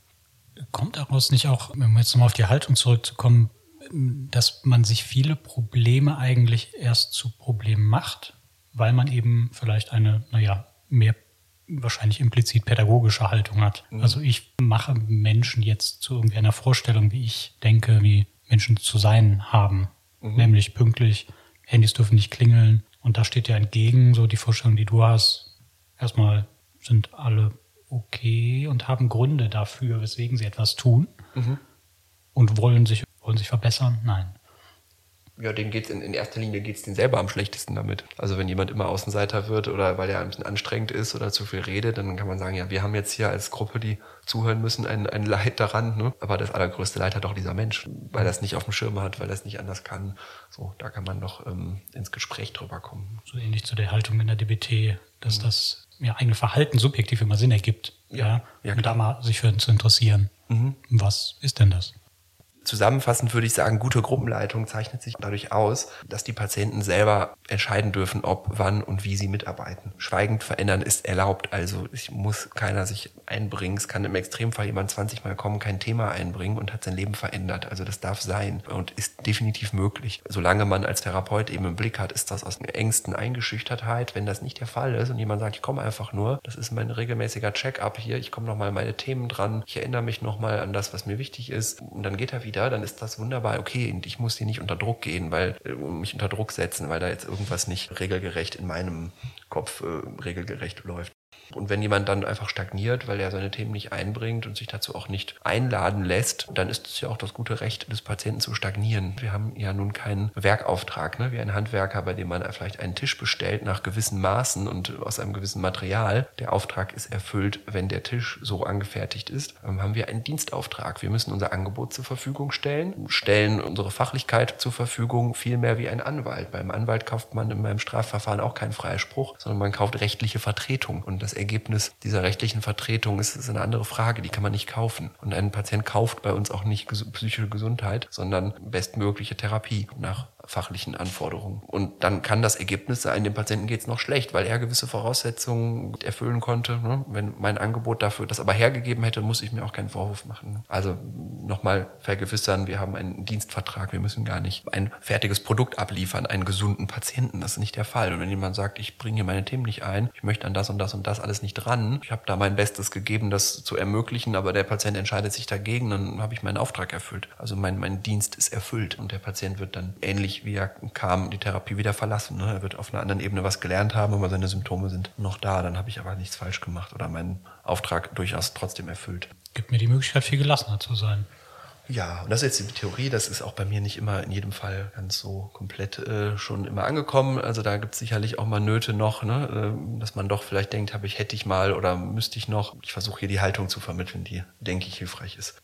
Kommt daraus nicht auch, um jetzt nochmal auf die Haltung zurückzukommen, dass man sich viele Probleme eigentlich erst zu Problemen macht, weil man eben vielleicht eine, naja, mehr wahrscheinlich implizit pädagogische Haltung hat. Mhm. Also ich mache Menschen jetzt zu irgendwie einer Vorstellung, wie ich denke, wie Menschen zu sein haben. Mhm. Nämlich pünktlich, Handys dürfen nicht klingeln. Und da steht ja entgegen so die Vorstellung, die du hast. Erstmal sind alle okay und haben Gründe dafür, weswegen sie etwas tun mhm. und wollen sich, wollen sich verbessern? Nein. Ja, denen geht's in, in erster Linie geht's denen selber am schlechtesten damit. Also wenn jemand immer Außenseiter wird oder weil er ein bisschen anstrengend ist oder zu viel redet, dann kann man sagen, ja, wir haben jetzt hier als Gruppe, die zuhören müssen, ein, ein Leid daran. Ne? Aber das allergrößte Leid hat auch dieser Mensch, weil er es nicht auf dem Schirm hat, weil er es nicht anders kann. So, da kann man doch ähm, ins Gespräch drüber kommen. So ähnlich zu der Haltung in der DBT, dass mhm. das ja, eigene Verhalten subjektiv immer Sinn ergibt. Ja, ja, und da mal sich für zu interessieren. Mhm. Was ist denn das? Zusammenfassend würde ich sagen, gute Gruppenleitung zeichnet sich dadurch aus, dass die Patienten selber entscheiden dürfen, ob, wann und wie sie mitarbeiten. Schweigend verändern ist erlaubt, also es muss keiner sich einbringen. Es kann im Extremfall jemand 20 Mal kommen, kein Thema einbringen und hat sein Leben verändert. Also das darf sein und ist definitiv möglich. Solange man als Therapeut eben im Blick hat, ist das aus Ängsten Eingeschüchtertheit. Wenn das nicht der Fall ist und jemand sagt, ich komme einfach nur, das ist mein regelmäßiger Check-up hier, ich komme nochmal meine Themen dran, ich erinnere mich nochmal an das, was mir wichtig ist und dann geht er wieder wieder, dann ist das wunderbar okay und ich muss hier nicht unter Druck gehen, weil äh, mich unter Druck setzen, weil da jetzt irgendwas nicht regelgerecht in meinem Kopf äh, regelgerecht läuft. Und wenn jemand dann einfach stagniert, weil er seine Themen nicht einbringt und sich dazu auch nicht einladen lässt, dann ist es ja auch das gute Recht des Patienten zu stagnieren. Wir haben ja nun keinen Werkauftrag, ne? wie ein Handwerker, bei dem man vielleicht einen Tisch bestellt nach gewissen Maßen und aus einem gewissen Material. Der Auftrag ist erfüllt, wenn der Tisch so angefertigt ist. Dann haben wir einen Dienstauftrag. Wir müssen unser Angebot zur Verfügung stellen, stellen unsere Fachlichkeit zur Verfügung, viel mehr wie ein Anwalt. Beim Anwalt kauft man in meinem Strafverfahren auch keinen Freispruch, sondern man kauft rechtliche Vertretung. Und das Ergebnis dieser rechtlichen Vertretung ist, ist eine andere Frage, die kann man nicht kaufen. Und ein Patient kauft bei uns auch nicht psychische Gesundheit, sondern bestmögliche Therapie nach fachlichen Anforderungen. Und dann kann das Ergebnis sein, dem Patienten geht es noch schlecht, weil er gewisse Voraussetzungen erfüllen konnte. Ne? Wenn mein Angebot dafür das aber hergegeben hätte, muss ich mir auch keinen Vorwurf machen. Also nochmal vergewissern, wir haben einen Dienstvertrag, wir müssen gar nicht ein fertiges Produkt abliefern, einen gesunden Patienten. Das ist nicht der Fall. Und wenn jemand sagt, ich bringe hier meine Themen nicht ein, ich möchte an das und das und das alles nicht dran, ich habe da mein Bestes gegeben, das zu ermöglichen, aber der Patient entscheidet sich dagegen, dann habe ich meinen Auftrag erfüllt. Also mein, mein Dienst ist erfüllt und der Patient wird dann ähnlich wie er kam, die Therapie wieder verlassen. Ne? Er wird auf einer anderen Ebene was gelernt haben, aber seine Symptome sind noch da. Dann habe ich aber nichts falsch gemacht oder meinen Auftrag durchaus trotzdem erfüllt. Gibt mir die Möglichkeit, viel gelassener zu sein. Ja, und das ist jetzt die Theorie, das ist auch bei mir nicht immer in jedem Fall ganz so komplett äh, schon immer angekommen. Also da gibt es sicherlich auch mal Nöte noch, ne? äh, dass man doch vielleicht denkt, habe ich, hätte ich mal oder müsste ich noch. Ich versuche hier die Haltung zu vermitteln, die, denke ich, hilfreich ist.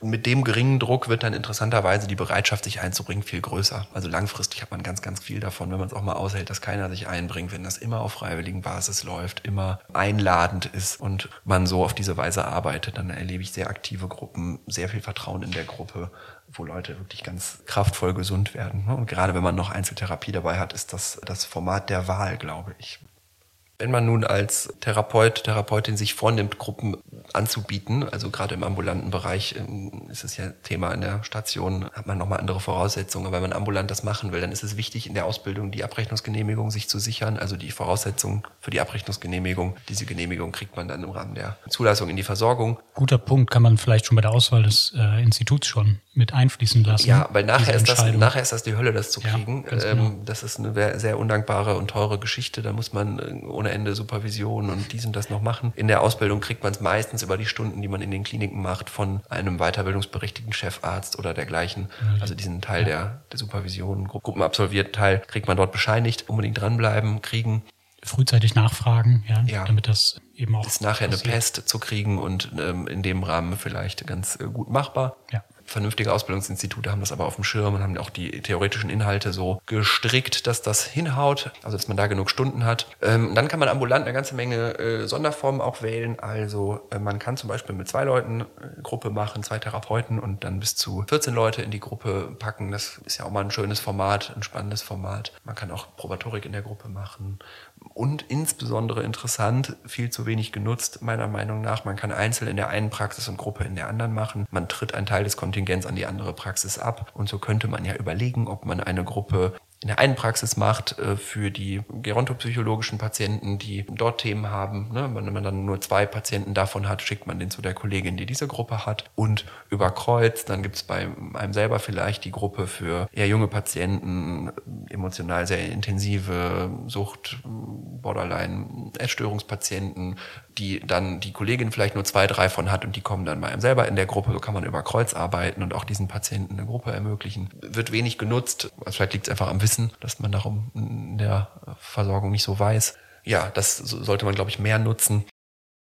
Und mit dem geringen Druck wird dann interessanterweise die Bereitschaft, sich einzubringen, viel größer. Also langfristig hat man ganz, ganz viel davon, wenn man es auch mal aushält, dass keiner sich einbringt, wenn das immer auf freiwilligen Basis läuft, immer einladend ist und man so auf diese Weise arbeitet, dann erlebe ich sehr aktive Gruppen, sehr viel Vertrauen in der Gruppe, wo Leute wirklich ganz kraftvoll gesund werden. Und gerade wenn man noch Einzeltherapie dabei hat, ist das das Format der Wahl, glaube ich. Wenn man nun als Therapeut, Therapeutin sich vornimmt, Gruppen anzubieten, also gerade im ambulanten Bereich ähm, ist es ja Thema in der Station, hat man nochmal andere Voraussetzungen. Aber wenn man ambulant das machen will, dann ist es wichtig, in der Ausbildung die Abrechnungsgenehmigung sich zu sichern, also die Voraussetzungen für die Abrechnungsgenehmigung. Diese Genehmigung kriegt man dann im Rahmen der Zulassung in die Versorgung. Guter Punkt, kann man vielleicht schon bei der Auswahl des äh, Instituts schon mit einfließen lassen. Ja, weil nachher ist, das, nachher ist das die Hölle, das zu kriegen. Ja, ähm, genau. Das ist eine sehr undankbare und teure Geschichte. Da muss man äh, ohne Ende Supervision und dies und das noch machen. In der Ausbildung kriegt man es meistens über die Stunden, die man in den Kliniken macht, von einem weiterbildungsberechtigten Chefarzt oder dergleichen. Also diesen Teil der, der Supervision, Gru- gruppenabsolvierten Teil, kriegt man dort bescheinigt. Unbedingt dranbleiben, kriegen. Frühzeitig nachfragen, ja, Ja. damit das eben auch Ist nachher eine passiert. Pest zu kriegen und ähm, in dem Rahmen vielleicht ganz äh, gut machbar. Ja. Vernünftige Ausbildungsinstitute haben das aber auf dem Schirm und haben auch die theoretischen Inhalte so gestrickt, dass das hinhaut, also dass man da genug Stunden hat. Ähm, dann kann man ambulant eine ganze Menge äh, Sonderformen auch wählen. Also äh, man kann zum Beispiel mit zwei Leuten äh, Gruppe machen, zwei Therapeuten und dann bis zu 14 Leute in die Gruppe packen. Das ist ja auch mal ein schönes Format, ein spannendes Format. Man kann auch Probatorik in der Gruppe machen. Und insbesondere interessant, viel zu wenig genutzt, meiner Meinung nach. Man kann einzeln in der einen Praxis und Gruppe in der anderen machen. Man tritt einen Teil des Kontingents an die andere Praxis ab. Und so könnte man ja überlegen, ob man eine Gruppe in der einen Praxis macht äh, für die gerontopsychologischen Patienten, die dort Themen haben. Ne? Wenn man dann nur zwei Patienten davon hat, schickt man den zu der Kollegin, die diese Gruppe hat. Und über Kreuz, dann gibt es bei einem selber vielleicht die Gruppe für eher junge Patienten, emotional sehr intensive Sucht, Borderline, Essstörungspatienten, die dann die Kollegin vielleicht nur zwei, drei von hat und die kommen dann bei einem selber in der Gruppe. So kann man über Kreuz arbeiten und auch diesen Patienten eine Gruppe ermöglichen. Wird wenig genutzt. Also vielleicht liegt es einfach am Wissen, dass man darum in der Versorgung nicht so weiß. Ja, das so- sollte man, glaube ich, mehr nutzen.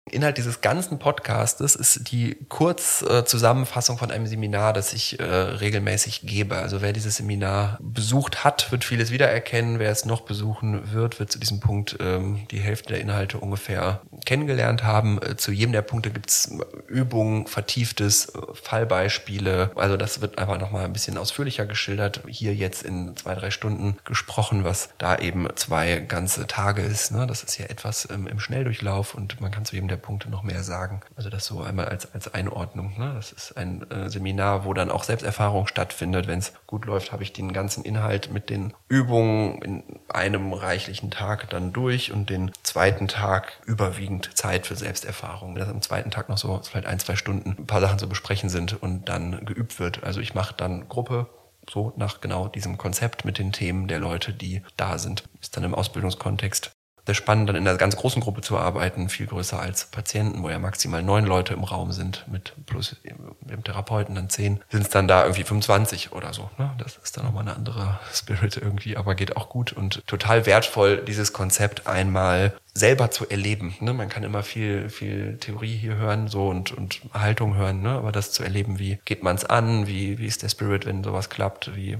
Inhalt dieses ganzen Podcastes ist die Kurzzusammenfassung von einem Seminar, das ich äh, regelmäßig gebe. Also wer dieses Seminar besucht hat, wird vieles wiedererkennen. Wer es noch besuchen wird, wird zu diesem Punkt ähm, die Hälfte der Inhalte ungefähr kennengelernt haben. Äh, zu jedem der Punkte gibt's Übungen, vertieftes, äh, Fallbeispiele. Also das wird einfach nochmal ein bisschen ausführlicher geschildert. Hier jetzt in zwei, drei Stunden gesprochen, was da eben zwei ganze Tage ist. Ne? Das ist ja etwas ähm, im Schnelldurchlauf und man kann zu jedem der Punkte noch mehr sagen. Also das so einmal als, als Einordnung. Ne? Das ist ein äh, Seminar, wo dann auch Selbsterfahrung stattfindet. Wenn es gut läuft, habe ich den ganzen Inhalt mit den Übungen in einem reichlichen Tag dann durch und den zweiten Tag überwiegend Zeit für Selbsterfahrung. Wenn das am zweiten Tag noch so vielleicht ein, zwei Stunden ein paar Sachen zu besprechen sind und dann geübt wird. Also ich mache dann Gruppe, so nach genau diesem Konzept mit den Themen der Leute, die da sind. Ist dann im Ausbildungskontext sehr spannend, dann in einer ganz großen Gruppe zu arbeiten, viel größer als Patienten, wo ja maximal neun Leute im Raum sind, mit plus dem Therapeuten dann zehn, sind es dann da irgendwie 25 oder so. Ne? Das ist dann nochmal eine andere Spirit irgendwie, aber geht auch gut und total wertvoll, dieses Konzept einmal selber zu erleben. Ne? Man kann immer viel, viel Theorie hier hören so und, und Haltung hören, ne? aber das zu erleben, wie geht man es an, wie, wie ist der Spirit, wenn sowas klappt, wie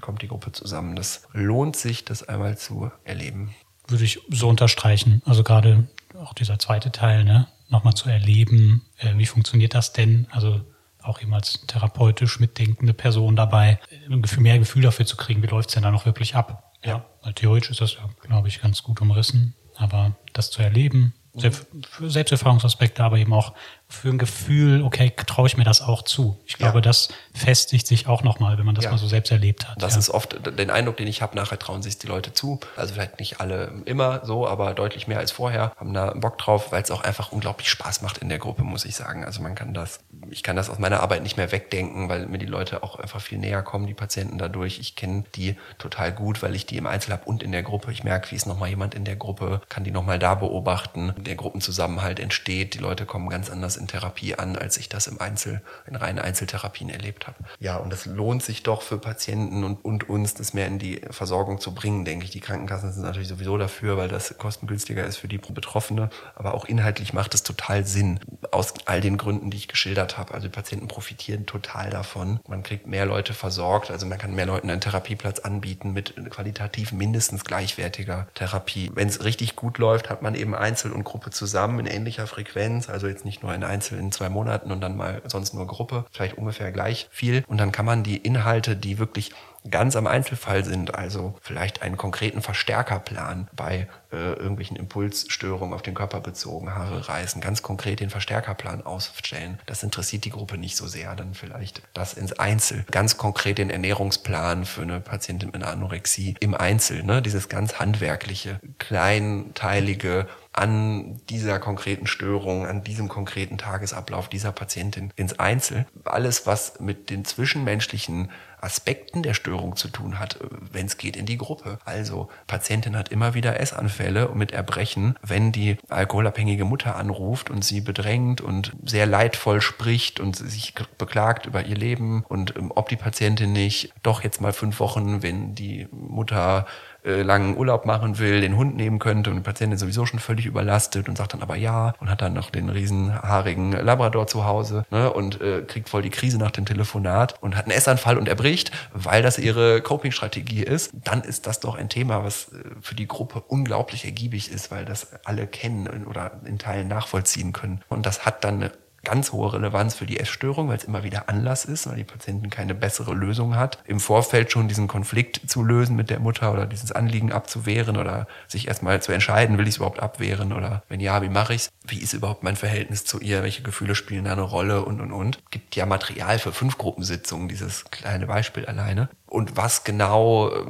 kommt die Gruppe zusammen, das lohnt sich, das einmal zu erleben. Würde ich so unterstreichen. Also gerade auch dieser zweite Teil, ne, nochmal zu erleben, äh, wie funktioniert das denn? Also auch eben als therapeutisch mitdenkende Person dabei, ein Gefühl, mehr Gefühl dafür zu kriegen, wie läuft's denn da noch wirklich ab. Ja, weil theoretisch ist das ja, glaube ich, ganz gut umrissen. Aber das zu erleben, für Selbsterfahrungsaspekte, aber eben auch für ein Gefühl, okay, traue ich mir das auch zu. Ich glaube, ja. das festigt sich auch nochmal, wenn man das ja. mal so selbst erlebt hat. Das ja. ist oft den Eindruck, den ich habe, nachher trauen sich die Leute zu. Also vielleicht nicht alle immer so, aber deutlich mehr als vorher, haben da Bock drauf, weil es auch einfach unglaublich Spaß macht in der Gruppe, muss ich sagen. Also man kann das, ich kann das aus meiner Arbeit nicht mehr wegdenken, weil mir die Leute auch einfach viel näher kommen, die Patienten dadurch. Ich kenne die total gut, weil ich die im Einzel habe und in der Gruppe. Ich merke, wie ist nochmal jemand in der Gruppe, kann die nochmal da beobachten. Der Gruppenzusammenhalt entsteht, die Leute kommen ganz anders in Therapie an, als ich das im Einzel, in reinen Einzeltherapien erlebt habe. Ja, und es lohnt sich doch für Patienten und, und uns, das mehr in die Versorgung zu bringen, denke ich. Die Krankenkassen sind natürlich sowieso dafür, weil das kostengünstiger ist für die Betroffene. Aber auch inhaltlich macht es total Sinn. Aus all den Gründen, die ich geschildert habe. Also die Patienten profitieren total davon. Man kriegt mehr Leute versorgt. Also man kann mehr Leuten einen Therapieplatz anbieten mit qualitativ mindestens gleichwertiger Therapie. Wenn es richtig gut läuft, hat man eben Einzel und Gruppe zusammen in ähnlicher Frequenz. Also jetzt nicht nur ein Einzel in zwei Monaten und dann mal sonst nur Gruppe, vielleicht ungefähr gleich viel. Und dann kann man die Inhalte, die wirklich ganz am Einzelfall sind, also vielleicht einen konkreten Verstärkerplan bei äh, irgendwelchen Impulsstörungen auf den Körper bezogen, Haare reißen, ganz konkret den Verstärkerplan ausstellen. Das interessiert die Gruppe nicht so sehr, dann vielleicht das ins Einzel. Ganz konkret den Ernährungsplan für eine Patientin mit einer Anorexie im Einzel, ne? dieses ganz handwerkliche, kleinteilige an dieser konkreten Störung, an diesem konkreten Tagesablauf dieser Patientin ins Einzel. Alles, was mit den zwischenmenschlichen Aspekten der Störung zu tun hat, wenn es geht in die Gruppe. Also Patientin hat immer wieder Essanfälle mit Erbrechen, wenn die alkoholabhängige Mutter anruft und sie bedrängt und sehr leidvoll spricht und sich beklagt über ihr Leben und ähm, ob die Patientin nicht doch jetzt mal fünf Wochen, wenn die Mutter äh, langen Urlaub machen will, den Hund nehmen könnte und die Patientin sowieso schon völlig überlastet und sagt dann aber ja und hat dann noch den riesenhaarigen Labrador zu Hause ne, und äh, kriegt voll die Krise nach dem Telefonat und hat einen Essanfall und erbricht, weil das ihre Coping-Strategie ist, dann ist das doch ein Thema, was äh, für die Gruppe unglaublich ergiebig ist, weil das alle kennen oder in Teilen nachvollziehen können. Und das hat dann eine ganz hohe Relevanz für die Essstörung, weil es immer wieder Anlass ist, weil die Patientin keine bessere Lösung hat, im Vorfeld schon diesen Konflikt zu lösen mit der Mutter oder dieses Anliegen abzuwehren oder sich erstmal zu entscheiden, will ich es überhaupt abwehren oder wenn ja, wie mache ich es? Wie ist überhaupt mein Verhältnis zu ihr? Welche Gefühle spielen da eine Rolle und und und? Gibt ja Material für fünf Gruppensitzungen, dieses kleine Beispiel alleine. Und was genau äh,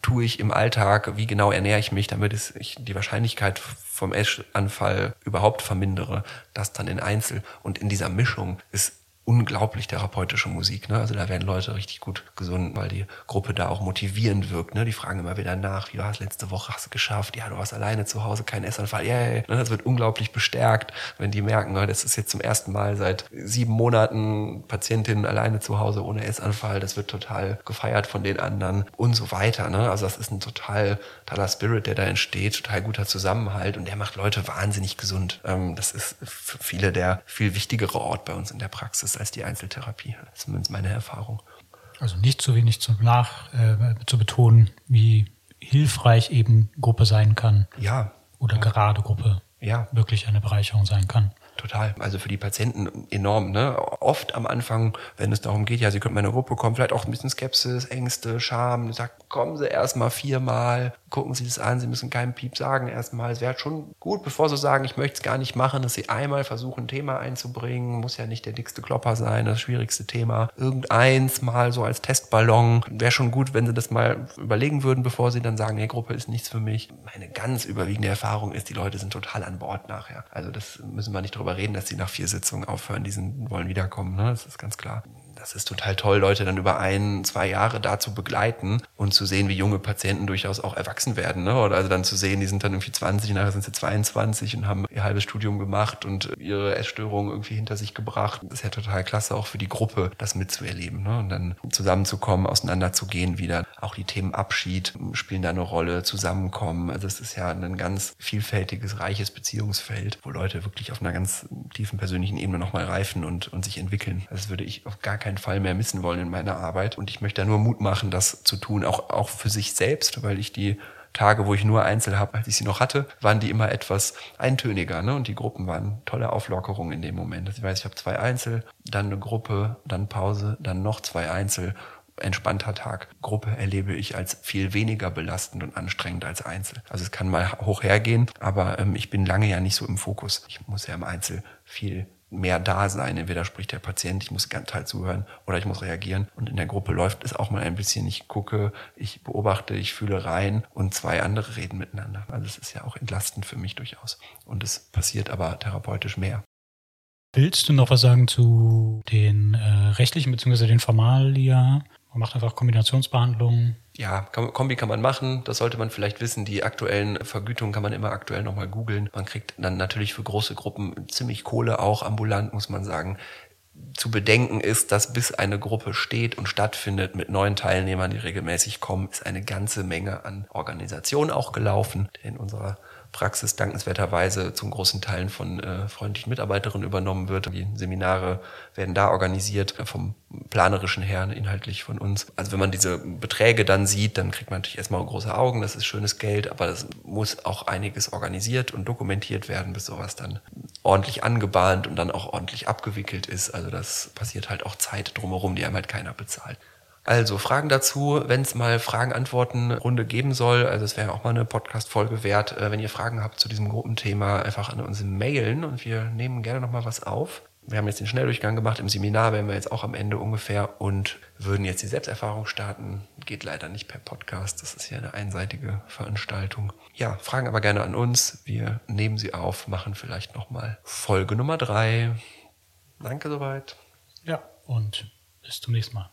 tue ich im Alltag? Wie genau ernähre ich mich, damit ich die Wahrscheinlichkeit vom Essanfall überhaupt vermindere, das dann in Einzel. Und in dieser Mischung ist unglaublich therapeutische Musik. Ne? Also da werden Leute richtig gut gesund, weil die Gruppe da auch motivierend wirkt. Ne? Die fragen immer wieder nach, wie war es letzte Woche, hast du geschafft? Ja, du warst alleine zu Hause, kein Essanfall. Yeah. Ne? Das wird unglaublich bestärkt, wenn die merken, ne? das ist jetzt zum ersten Mal seit sieben Monaten Patientin alleine zu Hause ohne Essanfall. Das wird total gefeiert von den anderen und so weiter. Ne? Also das ist ein total toller Spirit, der da entsteht, total guter Zusammenhalt und der macht Leute wahnsinnig gesund. Ähm, das ist für viele der viel wichtigere Ort bei uns in der Praxis ist als die Einzeltherapie. Das ist zumindest meine Erfahrung. Also nicht zu wenig zu, nach, äh, zu betonen, wie hilfreich eben Gruppe sein kann. Ja. Oder ja. gerade Gruppe ja. wirklich eine Bereicherung sein kann. Total. Also für die Patienten enorm. Ne? Oft am Anfang, wenn es darum geht, ja, sie könnten meine Gruppe kommen, vielleicht auch ein bisschen Skepsis, Ängste, Scham. Sagt, kommen Sie erstmal viermal, gucken Sie das an, Sie müssen keinen Piep sagen erstmal. Es wäre schon gut, bevor Sie sagen, ich möchte es gar nicht machen, dass Sie einmal versuchen, ein Thema einzubringen. Muss ja nicht der dickste Klopper sein, das schwierigste Thema. Irgendeins mal so als Testballon. Wäre schon gut, wenn Sie das mal überlegen würden, bevor Sie dann sagen, nee, Gruppe ist nichts für mich. Meine ganz überwiegende Erfahrung ist, die Leute sind total an Bord nachher. Also das müssen wir nicht drüber reden, dass sie nach vier Sitzungen aufhören, die sind, wollen wiederkommen, ne? Das ist ganz klar das ist total toll, Leute dann über ein, zwei Jahre da zu begleiten und zu sehen, wie junge Patienten durchaus auch erwachsen werden. Ne? Oder also dann zu sehen, die sind dann irgendwie 20, nachher sind sie 22 und haben ihr halbes Studium gemacht und ihre Essstörungen irgendwie hinter sich gebracht. Das ist ja total klasse, auch für die Gruppe, das mitzuerleben. Ne? Und dann zusammenzukommen, auseinanderzugehen wieder. Auch die Themen Abschied spielen da eine Rolle, zusammenkommen. Also es ist ja ein ganz vielfältiges, reiches Beziehungsfeld, wo Leute wirklich auf einer ganz tiefen persönlichen Ebene nochmal reifen und, und sich entwickeln. Das würde ich auf gar keinen keinen Fall mehr missen wollen in meiner Arbeit. Und ich möchte da nur Mut machen, das zu tun, auch, auch für sich selbst, weil ich die Tage, wo ich nur Einzel habe, als ich sie noch hatte, waren die immer etwas eintöniger. Ne? Und die Gruppen waren tolle Auflockerungen in dem Moment. Also ich weiß, ich habe zwei Einzel, dann eine Gruppe, dann Pause, dann noch zwei Einzel entspannter Tag. Gruppe erlebe ich als viel weniger belastend und anstrengend als Einzel. Also es kann mal hoch aber ähm, ich bin lange ja nicht so im Fokus. Ich muss ja im Einzel viel mehr da sein. Entweder spricht der Patient, ich muss ganz halt zuhören oder ich muss reagieren. Und in der Gruppe läuft es auch mal ein bisschen. Ich gucke, ich beobachte, ich fühle rein und zwei andere reden miteinander. Also es ist ja auch entlastend für mich durchaus. Und es passiert aber therapeutisch mehr. Willst du noch was sagen zu den äh, rechtlichen bzw. den Formalia? Man macht einfach Kombinationsbehandlungen. Ja, Kombi kann man machen. Das sollte man vielleicht wissen. Die aktuellen Vergütungen kann man immer aktuell nochmal googeln. Man kriegt dann natürlich für große Gruppen ziemlich Kohle, auch ambulant, muss man sagen. Zu bedenken ist, dass bis eine Gruppe steht und stattfindet mit neuen Teilnehmern, die regelmäßig kommen, ist eine ganze Menge an Organisation auch gelaufen. In unserer Praxis dankenswerterweise zum großen Teilen von äh, freundlichen Mitarbeiterinnen übernommen wird. Die Seminare werden da organisiert, äh, vom planerischen her, inhaltlich von uns. Also wenn man diese Beträge dann sieht, dann kriegt man natürlich erstmal große Augen, das ist schönes Geld, aber das muss auch einiges organisiert und dokumentiert werden, bis sowas dann ordentlich angebahnt und dann auch ordentlich abgewickelt ist. Also das passiert halt auch Zeit drumherum, die einem halt keiner bezahlt. Also Fragen dazu, wenn es mal Fragen-Antworten-Runde geben soll, also es wäre auch mal eine Podcast-Folge wert, äh, wenn ihr Fragen habt zu diesem Gruppenthema, einfach an uns mailen und wir nehmen gerne nochmal was auf. Wir haben jetzt den Schnelldurchgang gemacht, im Seminar wären wir jetzt auch am Ende ungefähr und würden jetzt die Selbsterfahrung starten. Geht leider nicht per Podcast, das ist ja eine einseitige Veranstaltung. Ja, Fragen aber gerne an uns, wir nehmen sie auf, machen vielleicht nochmal Folge Nummer drei. Danke soweit. Ja, und bis zum nächsten Mal.